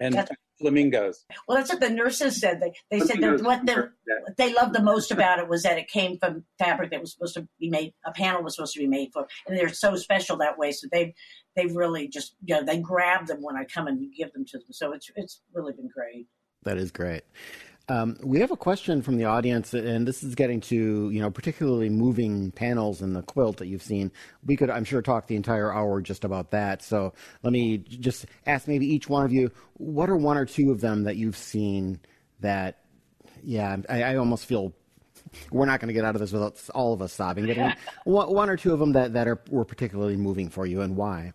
And flamingos. Well, that's what the nurses said. They, they said that what, the, what they loved the most about it was that it came from fabric that was supposed to be made. A panel was supposed to be made for, and they're so special that way. So they they really just you know they grab them when I come and give them to them. So it's it's really been great. That is great. Um, we have a question from the audience, and this is getting to you know particularly moving panels in the quilt that you've seen. We could, I'm sure, talk the entire hour just about that. So let me just ask maybe each one of you, what are one or two of them that you've seen that, yeah, I, I almost feel we're not going to get out of this without all of us sobbing. But one or two of them that that are were particularly moving for you, and why?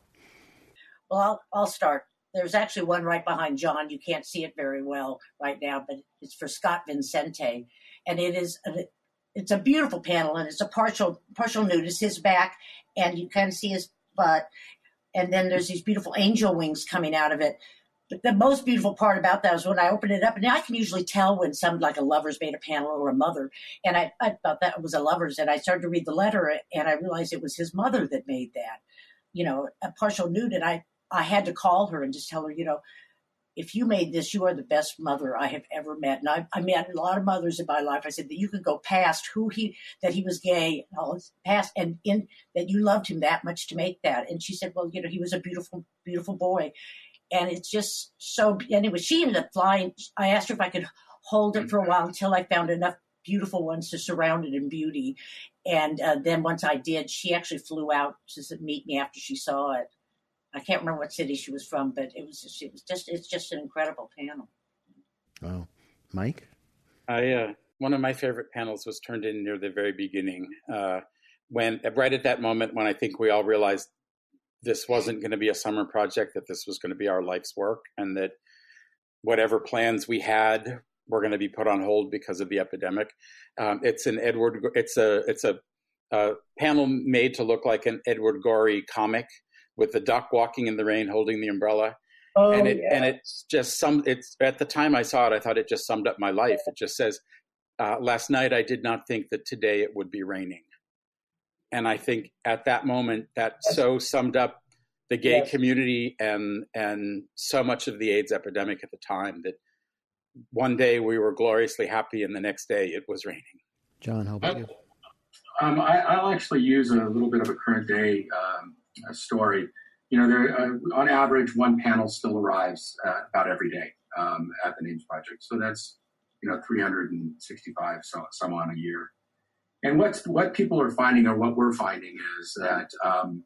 Well, I'll, I'll start. There's actually one right behind John. You can't see it very well right now, but it's for Scott Vincente. And it is a, it's a beautiful panel, and it's a partial partial nude. It's his back, and you can see his butt, and then there's these beautiful angel wings coming out of it. But the most beautiful part about that was when I opened it up, and I can usually tell when some like a lover's made a panel or a mother, and I, I thought that was a lover's, and I started to read the letter, and I realized it was his mother that made that, you know, a partial nude, and I I had to call her and just tell her, you know, if you made this, you are the best mother I have ever met. And I, I met a lot of mothers in my life. I said that you could go past who he, that he was gay, and all past, and in that you loved him that much to make that. And she said, well, you know, he was a beautiful, beautiful boy. And it's just so, anyway, she ended up flying. I asked her if I could hold it for a while until I found enough beautiful ones to surround it in beauty. And uh, then once I did, she actually flew out to meet me after she saw it. I can't remember what city she was from, but it was just, it was just it's just an incredible panel. Wow, Mike. I uh, one of my favorite panels was turned in near the very beginning, uh, when right at that moment when I think we all realized this wasn't going to be a summer project, that this was going to be our life's work, and that whatever plans we had were going to be put on hold because of the epidemic. Um, it's an Edward. It's a it's a, a panel made to look like an Edward Gorey comic with the duck walking in the rain holding the umbrella. Oh, and it yeah. and it's just some it's at the time I saw it, I thought it just summed up my life. It just says, uh, last night I did not think that today it would be raining. And I think at that moment that so summed up the gay yes. community and and so much of the AIDS epidemic at the time that one day we were gloriously happy and the next day it was raining. John, how about you? Um, I, will actually use a little bit of a current day um, a story, you know, there uh, on average one panel still arrives uh, about every day um, at the Names Project. So that's you know 365 so some on a year. And what's what people are finding or what we're finding is that um,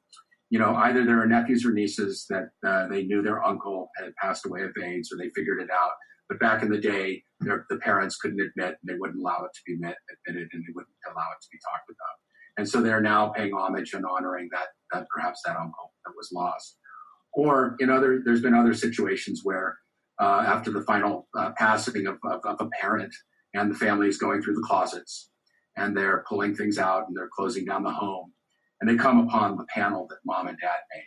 you know either there are nephews or nieces that uh, they knew their uncle had passed away of AIDS or they figured it out. But back in the day, the parents couldn't admit and they wouldn't allow it to be admitted and they wouldn't allow it to be talked about. And so they're now paying homage and honoring that, that perhaps that uncle that was lost. Or in other, there's been other situations where uh, after the final uh, passing of, of, of, a parent and the family is going through the closets and they're pulling things out and they're closing down the home and they come upon the panel that mom and dad made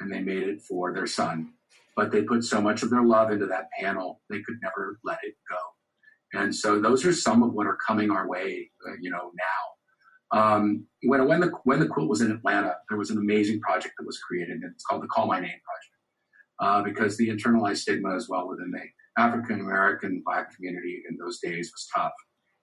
and they made it for their son but they put so much of their love into that panel they could never let it go and so those are some of what are coming our way uh, you know now um, when when the when the quilt was in Atlanta, there was an amazing project that was created, and it's called the Call My Name Project, uh, because the internalized stigma as well within the African American Black community in those days was tough,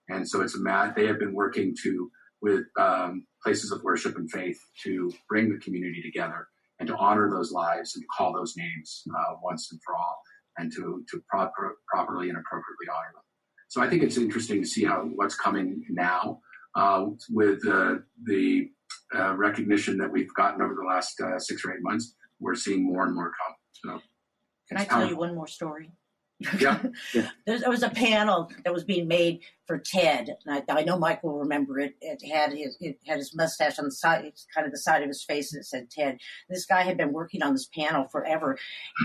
and so it's a mad. They have been working to with um, places of worship and faith to bring the community together and to honor those lives and to call those names uh, once and for all, and to to proper, properly and appropriately honor them. So I think it's interesting to see how what's coming now with uh, the uh, recognition that we've gotten over the last uh, six or eight months, we're seeing more and more come. So, can I tell you one more story? Yeah. yeah. there was a panel that was being made for Ted, and I, I, know Mike will remember it. It had his it had his mustache on the side, kind of the side of his face, and it said Ted. This guy had been working on this panel forever,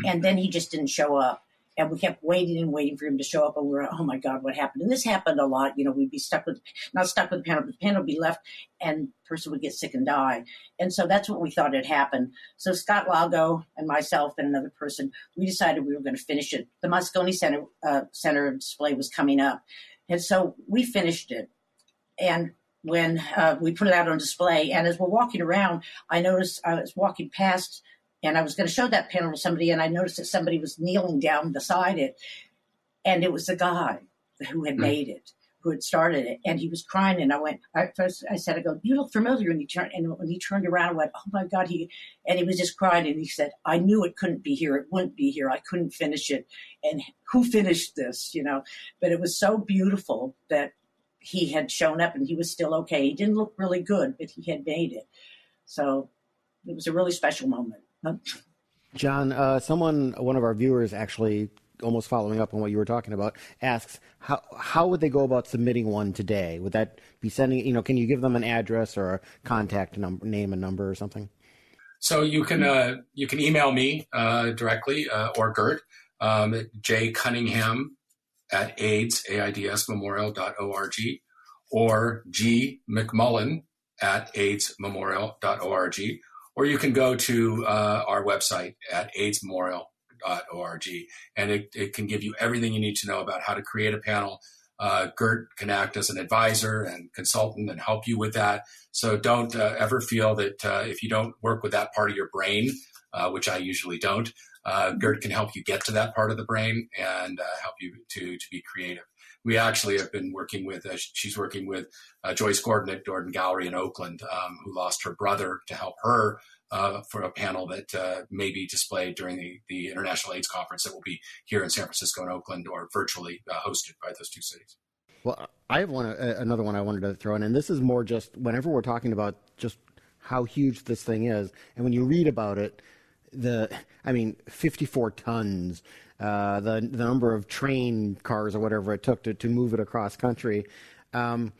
and then he just didn't show up and we kept waiting and waiting for him to show up and we were oh my god what happened? And this happened a lot you know we'd be stuck with not stuck with the panel but the panel would be left and the person would get sick and die. And so that's what we thought had happened. So scott lago and myself and another person we decided we were going to finish it. The moscone center uh, center display was coming up. And so we finished it. And when uh, we put it out on display and as we're walking around i noticed i was walking past and I was going to show that panel to somebody, and I noticed that somebody was kneeling down beside it, and it was the guy who had mm. made it, who had started it, and he was crying. And I went, I, first I said, I go, you look familiar. And he turned, and when he turned around, I went, oh my god, he, and he was just crying, and he said, I knew it couldn't be here. It wouldn't be here. I couldn't finish it. And who finished this? You know, but it was so beautiful that he had shown up, and he was still okay. He didn't look really good, but he had made it. So it was a really special moment. John, uh, someone, one of our viewers, actually almost following up on what you were talking about, asks how how would they go about submitting one today? Would that be sending? You know, can you give them an address or a contact number, name and number or something? So you can uh, you can email me uh, directly uh, or Gert um, J Cunningham at AIDS AIDS Memorial.org, or G McMullin at AIDS aidsmemorial.org, or you can go to uh, our website at aidsmemorial.org, and it, it can give you everything you need to know about how to create a panel. Uh, Gert can act as an advisor and consultant and help you with that. So don't uh, ever feel that uh, if you don't work with that part of your brain, uh, which I usually don't, uh, Gert can help you get to that part of the brain and help you to, to be creative we actually have been working with, uh, she's working with uh, Joyce Gordon at Gordon Gallery in Oakland, um, who lost her brother to help her uh, for a panel that uh, may be displayed during the, the International AIDS Conference that will be here in San Francisco and Oakland or virtually uh, hosted by those two cities. Well, I have one, uh, another one I wanted to throw in, and this is more just whenever we're talking about just how huge this thing is, and when you read about it, the, I mean, 54 tons, uh, the, the number of train cars or whatever it took to, to move it across country. Um,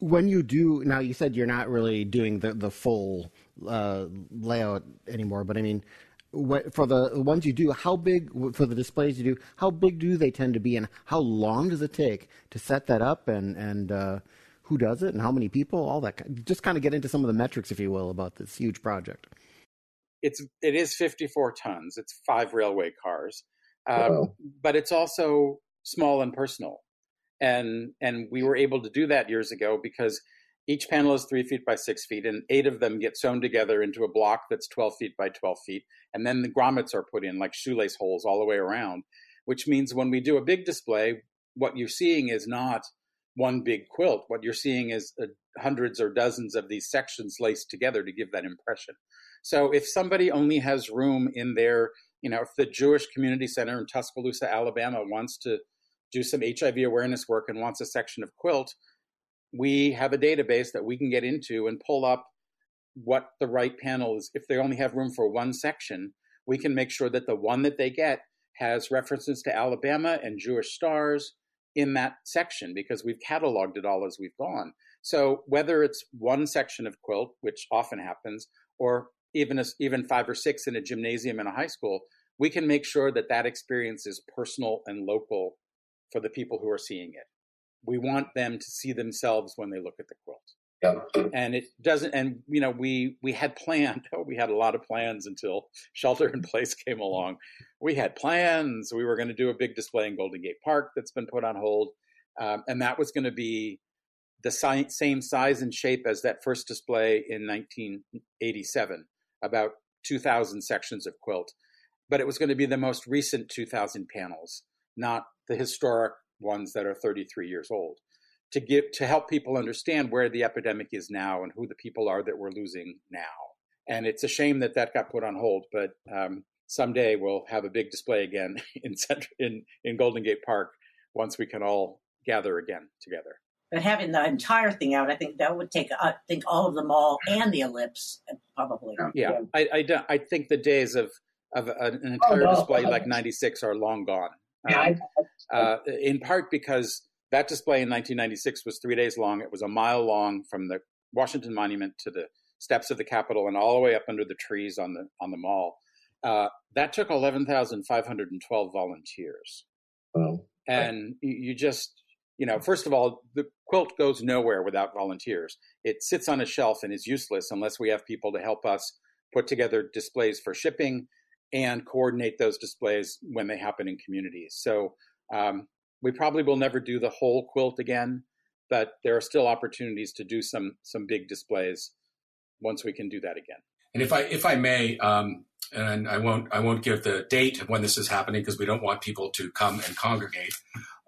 when you do now, you said you're not really doing the the full uh, layout anymore, but I mean, what, for the ones you do, how big for the displays you do? How big do they tend to be, and how long does it take to set that up, and and uh, who does it, and how many people? All that. Just kind of get into some of the metrics, if you will, about this huge project. It's it is 54 tons. It's five railway cars. Um, but it's also small and personal. And, and we were able to do that years ago because each panel is three feet by six feet, and eight of them get sewn together into a block that's 12 feet by 12 feet. And then the grommets are put in like shoelace holes all the way around, which means when we do a big display, what you're seeing is not one big quilt. What you're seeing is uh, hundreds or dozens of these sections laced together to give that impression. So if somebody only has room in their you know, if the Jewish Community Center in Tuscaloosa, Alabama wants to do some HIV awareness work and wants a section of quilt, we have a database that we can get into and pull up what the right panel is. If they only have room for one section, we can make sure that the one that they get has references to Alabama and Jewish stars in that section because we've cataloged it all as we've gone. So whether it's one section of quilt, which often happens, or even a, even five or six in a gymnasium in a high school, we can make sure that that experience is personal and local for the people who are seeing it. We want them to see themselves when they look at the quilt. Yeah. And it doesn't, and you know, we we had planned. we had a lot of plans until shelter in place came along. We had plans. We were going to do a big display in Golden Gate Park that's been put on hold, um, and that was going to be the si- same size and shape as that first display in 1987 about 2,000 sections of quilt, but it was going to be the most recent 2,000 panels, not the historic ones that are 33 years old, to give to help people understand where the epidemic is now and who the people are that we're losing now. And it's a shame that that got put on hold, but um, someday we'll have a big display again in, in in Golden Gate Park once we can all gather again together. But having the entire thing out, I think that would take, I think, all of them all and the ellipse, probably. Yeah, yeah. I, I, don't, I think the days of, of an oh, entire oh, no. display like 96 are long gone. Um, uh, in part because that display in 1996 was three days long. It was a mile long from the Washington Monument to the steps of the Capitol and all the way up under the trees on the on the mall. Uh, that took 11,512 volunteers. Oh. And you just you know, first of all, the quilt goes nowhere without volunteers. It sits on a shelf and is useless unless we have people to help us put together displays for shipping and coordinate those displays when they happen in communities. So um, we probably will never do the whole quilt again, but there are still opportunities to do some some big displays once we can do that again. And if I if I may, um, and I won't I won't give the date of when this is happening because we don't want people to come and congregate.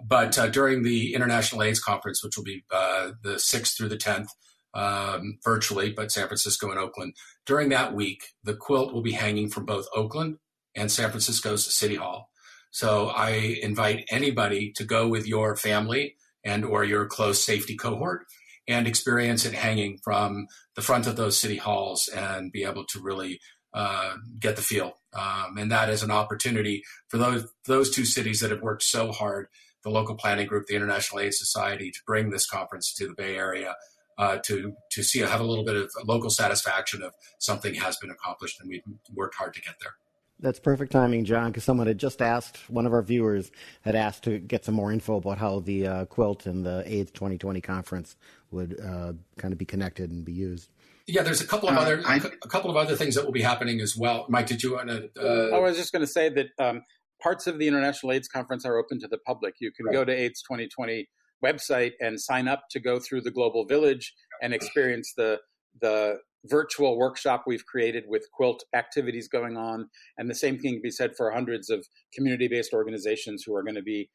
But uh, during the International AIDS Conference, which will be uh, the 6th through the 10th, um, virtually, but San Francisco and Oakland, during that week, the quilt will be hanging from both Oakland and San Francisco's City Hall. So I invite anybody to go with your family and or your close safety cohort and experience it hanging from the front of those city halls and be able to really uh, get the feel. Um, and that is an opportunity for those those two cities that have worked so hard the local planning group, the International AIDS Society, to bring this conference to the Bay Area uh, to to see have a little bit of local satisfaction of something has been accomplished, and we've worked hard to get there. That's perfect timing, John, because someone had just asked, one of our viewers had asked to get some more info about how the uh, quilt and the AIDS 2020 conference would uh, kind of be connected and be used. Yeah, there's a couple of uh, other I, a couple of other things that will be happening as well. Mike, did you want to? Uh, I was just going to say that um, parts of the International AIDS Conference are open to the public. You can right. go to AIDS 2020 website and sign up to go through the Global Village and experience the the virtual workshop we've created with quilt activities going on and the same thing can be said for hundreds of community-based organizations who are going to be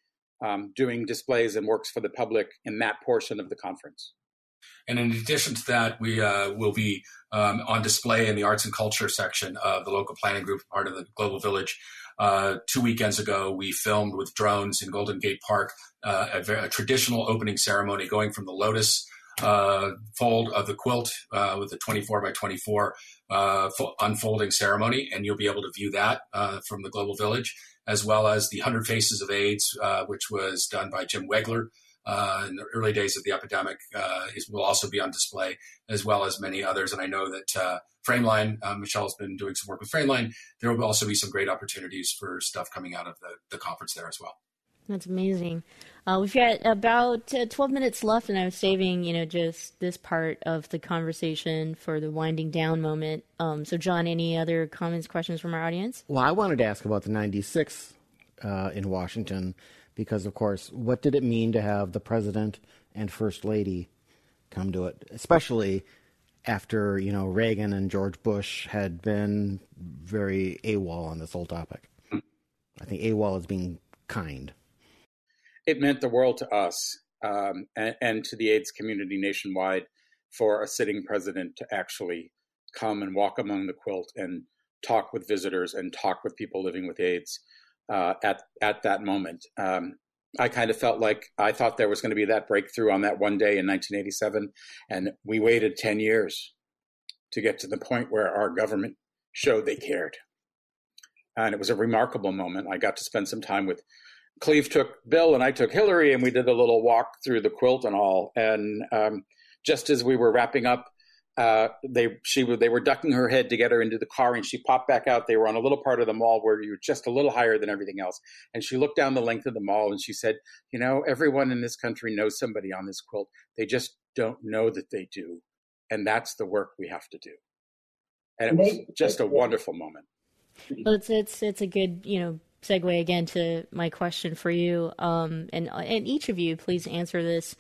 um, doing displays and works for the public in that portion of the conference and in addition to that, we uh, will be um, on display in the arts and culture section of the local planning group, part of the Global Village. Uh, two weekends ago, we filmed with drones in Golden Gate Park uh, a, a, traditional opening ceremony going from the lotus uh, fold of the quilt uh, with the 24 by 24 uh, unfolding ceremony. And you'll be able to view that from the Global Village, as well as the 100 Faces of AIDS, which was done by Jim Wegler uh, in the early days of the epidemic uh, is, will also be on display, as well as many others. And I know that uh, Frameline, uh, Michelle has been doing some work with Frameline. There will also be some great opportunities for stuff coming out of the, the conference there as well. That's amazing. Uh, we've got about uh, 12 minutes left, and I was saving, you know, just this part of the conversation for the winding down moment. Um, so, John, any other comments, questions from our audience? Well, I wanted to ask about the 96 in Washington because, of course, what did it mean to have the president and first lady come to it, especially after you know Reagan and George Bush had been very AWOL on this whole topic. I think AWOL is being kind. It meant the world to us um, and, and to the AIDS community nationwide for a sitting president to actually come and walk among the quilt and talk with visitors and talk with people living with AIDS uh, at at that moment. Um, I kind of felt like I thought there was going to be that breakthrough on that one day in 1987, and we waited 10 years to get to the point where our government showed they cared. And it was a remarkable moment. I got to spend some time with Cleve took Bill and I took Hillary, and we did a little walk through the quilt and all. And um, just as we were wrapping up, uh, they she they were ducking her head to get her into the car, and she popped back out. They were on a little part of the mall where you're just a little higher than everything else. And she looked down the length of the mall, and she said, "You know, everyone in this country knows somebody on this quilt. They just don't know that they do, and that's the work we have to do." And it was just a wonderful moment. Well, it's it's it's a good you know segue again to my question for you, um, and and each of you, please answer this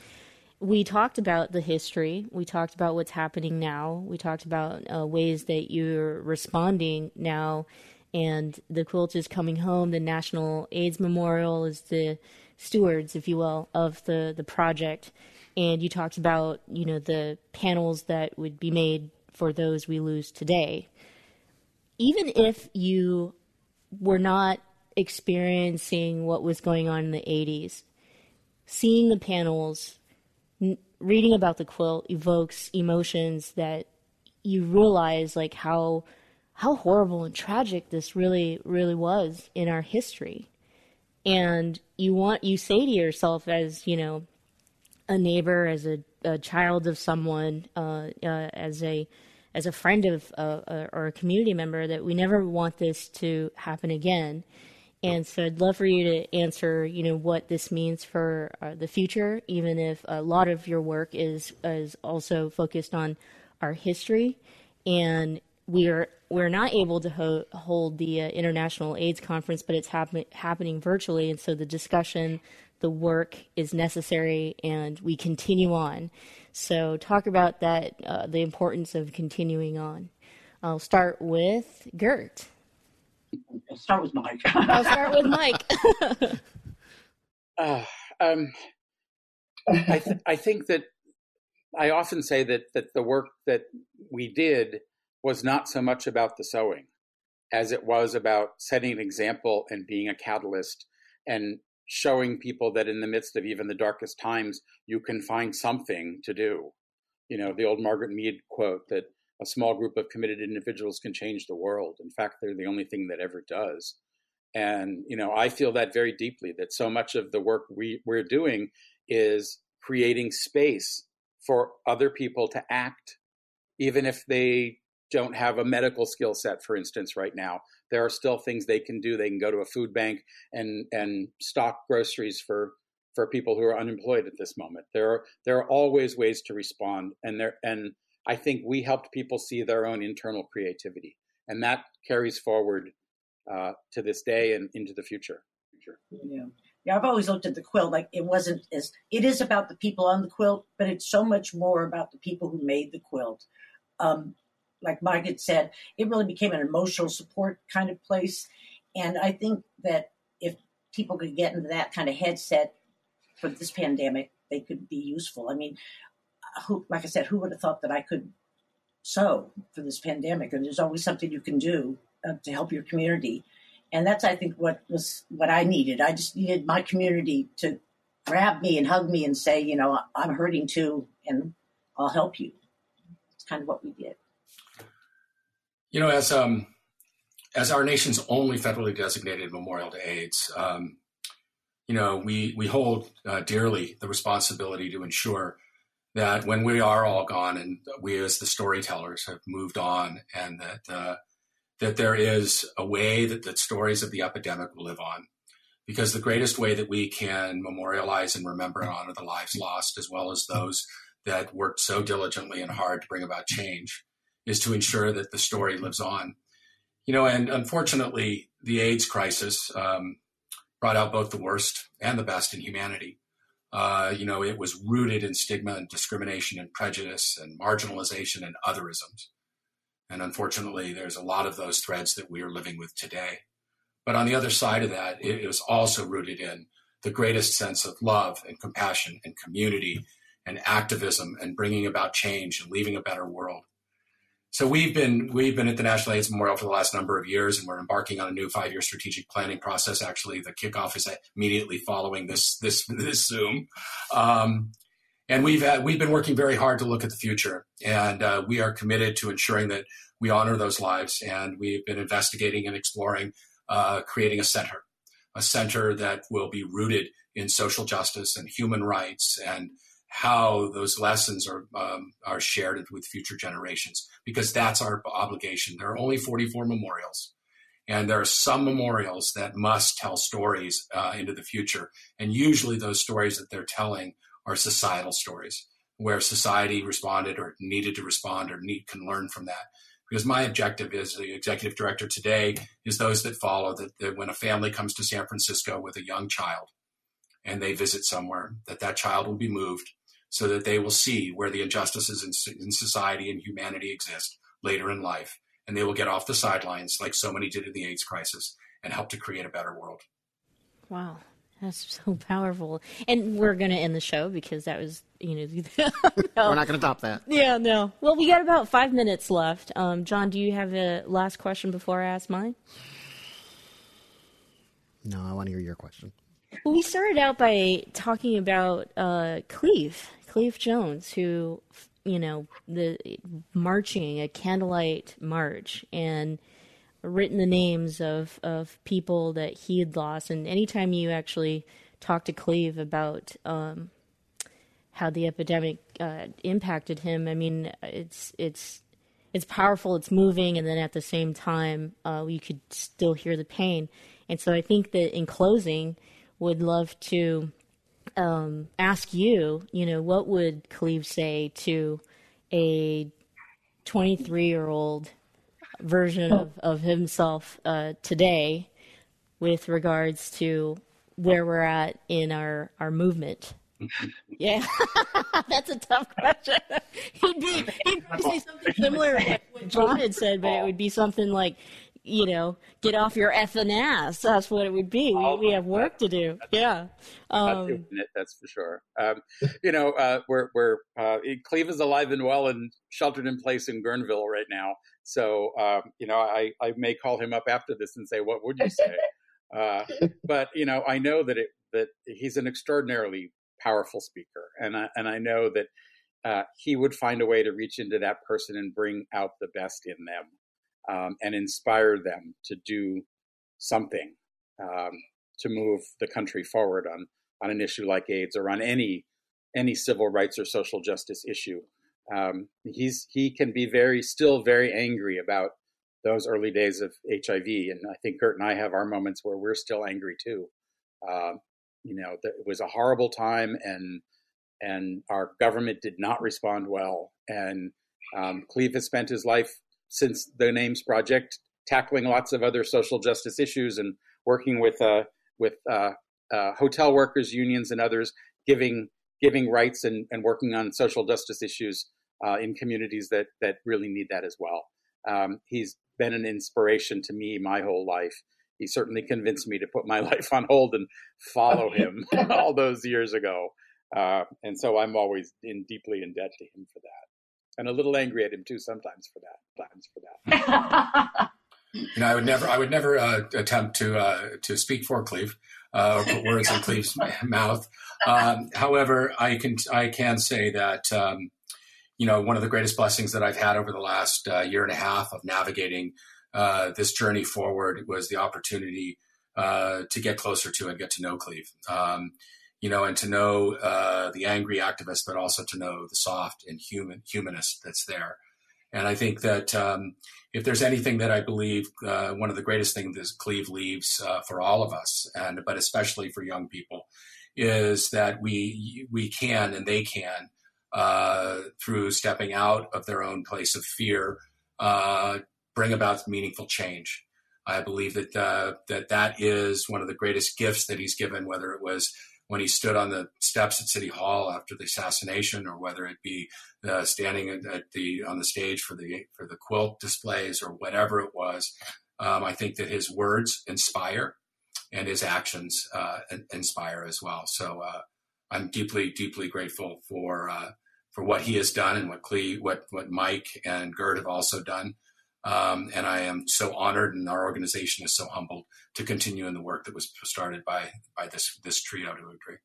we talked about the history. We talked about what's happening now. We talked about uh, ways that you're responding now. And the quilt is coming home. The National AIDS Memorial is the stewards, if you will, of the, the project. And you talked about, you know, the panels that would be made for those we lose today. Even if you were not experiencing what was going on in the 80s, seeing the panels reading about the quilt evokes emotions that you realize like how how horrible and tragic this really really was in our history. And you want you say to yourself as you know a neighbor as a, a child of someone uh, uh, as a as a friend of uh, uh or a community member that we never want this to happen again and so I'd love for you to answer, you know, what this means for uh, the future, even if a lot of your work is is also focused on our history, and we are we're not able to ho- hold the uh, international AIDS conference, but it's happen- happening virtually, and so the discussion, the work is necessary, and we continue on. So talk about that, uh, the importance of continuing on. I'll start with Gert. I'll start with Mike. I'll start with Mike. uh, um, I, th- I think that I often say that that the work that we did was not so much about the sewing as it was about setting an example and being a catalyst and showing people that in the midst of even the darkest times you can find something to do you know the old margaret mead quote that a small group of committed individuals can change the world. In fact, they're the only thing that ever does. And you know, I feel that very deeply. That so much of the work we, we're doing is creating space for other people to act, even if they don't have a medical skill set, for instance, right now. There are still things they can do. They can go to a food bank and and stock groceries for for people who are unemployed at this moment. There are there are always ways to respond, and there and I think we helped people see their own internal creativity, and that carries forward uh, to this day and into the future. Yeah. Yeah, I've always looked at the quilt like it wasn't as it is about the people on the quilt, but it's so much more about the people who made the quilt. Um, like Mike had said, it really became an emotional support kind of place, and I think that if people could get into that kind of headset for this pandemic, they could be useful. I mean, who, like I said, who would have thought that I could sew for this pandemic? And there's always something you can do uh, to help your community and that's I think what was what I needed. I just needed my community to grab me and hug me and say, you know, I'm hurting too, and I'll help you. It's kind of what we did. You know, as um, as our nation's only federally designated memorial to AIDS, um, you know, we we hold uh, dearly the responsibility to ensure that when we are all gone and we as the storytellers have moved on and that uh, that there is a way that the stories of the epidemic will live on. Because the greatest way that we can memorialize and remember and honor the lives lost, as well as those that worked so diligently and hard to bring about change, is to ensure that the story lives on. You know, and unfortunately, the AIDS crisis um, brought out both the worst and the best in humanity. Uh, you know, it was rooted in stigma and discrimination and prejudice and marginalization and otherisms. And unfortunately, there's a lot of those threads that we are living with today. But on the other side of that, it was also rooted in the greatest sense of love and compassion and community and activism and bringing about change and leaving a better world. So we've been we've been at the National AIDS Memorial for the last number of years, and we're embarking on a new five-year strategic planning process. Actually, the kickoff is immediately following this this this Zoom. Um, and we've had, we've been working very hard to look at the future, and uh, we are committed to ensuring that we honor those lives. And we've been investigating and exploring uh, creating a center, a center that will be rooted in social justice and human rights, and how those lessons are um, are shared with future generations. Because that's our obligation. There are only 44 memorials. And there are some memorials that must tell stories uh, into the future. And usually, those stories that they're telling are societal stories where society responded or needed to respond or need can learn from that because my objective as the executive director today is those that follow that, that, when a family comes to san francisco with a young child and they visit somewhere that that child will be moved so that they will see where the injustices in, in society and humanity exist later in life and they will get off the sidelines like so many did in the aids crisis and help to create a better world wow that's so powerful. And we're going to end the show because that was, you know. no. We're not going to top that. Yeah, no. Well, we got about five minutes left. Um, John, do you have a last question before I ask mine? No, I want to hear your question. We started out by talking about uh, Cleve, Cleve Jones, who, you know, the marching a candlelight march and written the names of, of people that he had lost. And anytime you actually talk to Cleve about um, how the epidemic uh, impacted him, I mean, it's it's it's powerful, it's moving, and then at the same time, uh, you could still hear the pain. And so I think that in closing, would love to um, ask you, you know, what would Cleve say to a 23 year old version of, of himself uh, today with regards to where we're at in our, our movement? yeah, that's a tough question. he'd be he'd say something similar to what John had said, but it would be something like, you know, get off your effing ass. That's what it would be. We, we have work to do. Yeah, um, that's for sure. Um, you know, uh, we're we're uh, Cleve is alive and well and sheltered in place in Guerneville right now. So, um, you know, I, I may call him up after this and say, what would you say? uh, but, you know, I know that it, that he's an extraordinarily powerful speaker. And I, and I know that uh, he would find a way to reach into that person and bring out the best in them um, and inspire them to do something um, to move the country forward on, on an issue like AIDS or on any, any civil rights or social justice issue. um, he's he can be very still very angry about those early days of HIV, and I think Gert and I have our moments where we're still angry too. Uh, you know, it was a horrible time, and and our government did not respond well. And um, Cleve has spent his life since the Names Project tackling lots of other social justice issues and working with uh, with uh, uh, hotel workers unions and others, giving giving rights and, and working on social justice issues uh, in communities that that really need that as well. Um, he's been an inspiration to me my whole life. He certainly convinced me to put my life on hold and follow him all those years ago. Uh, and so I'm always in deeply in debt to him for that, and a little angry at him too sometimes for that. Times for that. you know, I would never, I would never uh, attempt to uh, to speak for Cleve uh, or put words in Cleve's mouth. Um, however, I can I can say that um, you know one of the greatest blessings that I've had over the last uh, year and a half of navigating uh, this journey forward was the opportunity uh, to get closer to and get to know Cleve. Um, you know, and to know uh, the angry activist, but also to know the soft and human humanist that's there. And I think that um, if there's anything that I believe, uh, one of the greatest things that Cleve leaves uh, for all of us, and but especially for young people, is that we we can and they can uh, through stepping out of their own place of fear, uh, bring about meaningful change. I believe that uh, that that is one of the greatest gifts that he's given, whether it was when he stood on the steps at City Hall after the assassination, or whether it be uh, standing at the on the stage for the for the quilt displays or whatever it was. Um, I think that his words inspire, and his actions uh, inspire as well. So uh, I'm deeply deeply grateful for uh, for what he has done and what what what Mike and Gert have also done. Um, and I am so honored, and our organization is so humbled to continue in the work that was started by by this this trio to a.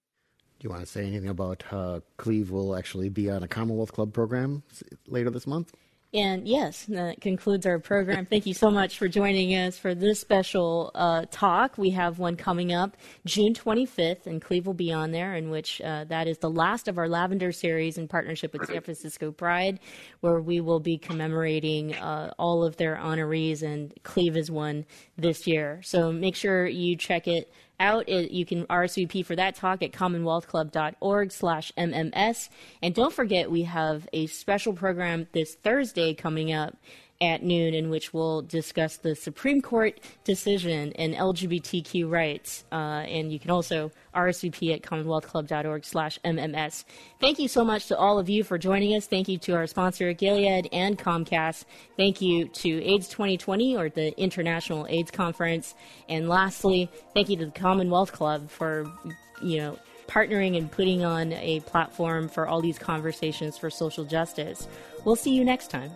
Do you want to say anything about uh, Cleve will actually be on a Commonwealth Club program later this month? And yes, that concludes our program. Thank you so much for joining us for this special uh, talk. We have one coming up June 25th, and Cleve will be on there, in which uh, that is the last of our Lavender series in partnership with San Francisco Pride, where we will be commemorating uh, all of their honorees, and Cleve is one this year. So make sure you check it out. You can RSVP for that talk at commonwealthclub.org slash MMS. And don't forget, we have a special program this Thursday coming up at noon in which we'll discuss the Supreme Court decision and LGBTQ rights. Uh, and you can also RSVP at commonwealthclub.org slash MMS. Thank you so much to all of you for joining us. Thank you to our sponsor, Gilead and Comcast. Thank you to AIDS 2020 or the International AIDS Conference. And lastly, thank you to the Commonwealth Club for, you know, partnering and putting on a platform for all these conversations for social justice. We'll see you next time.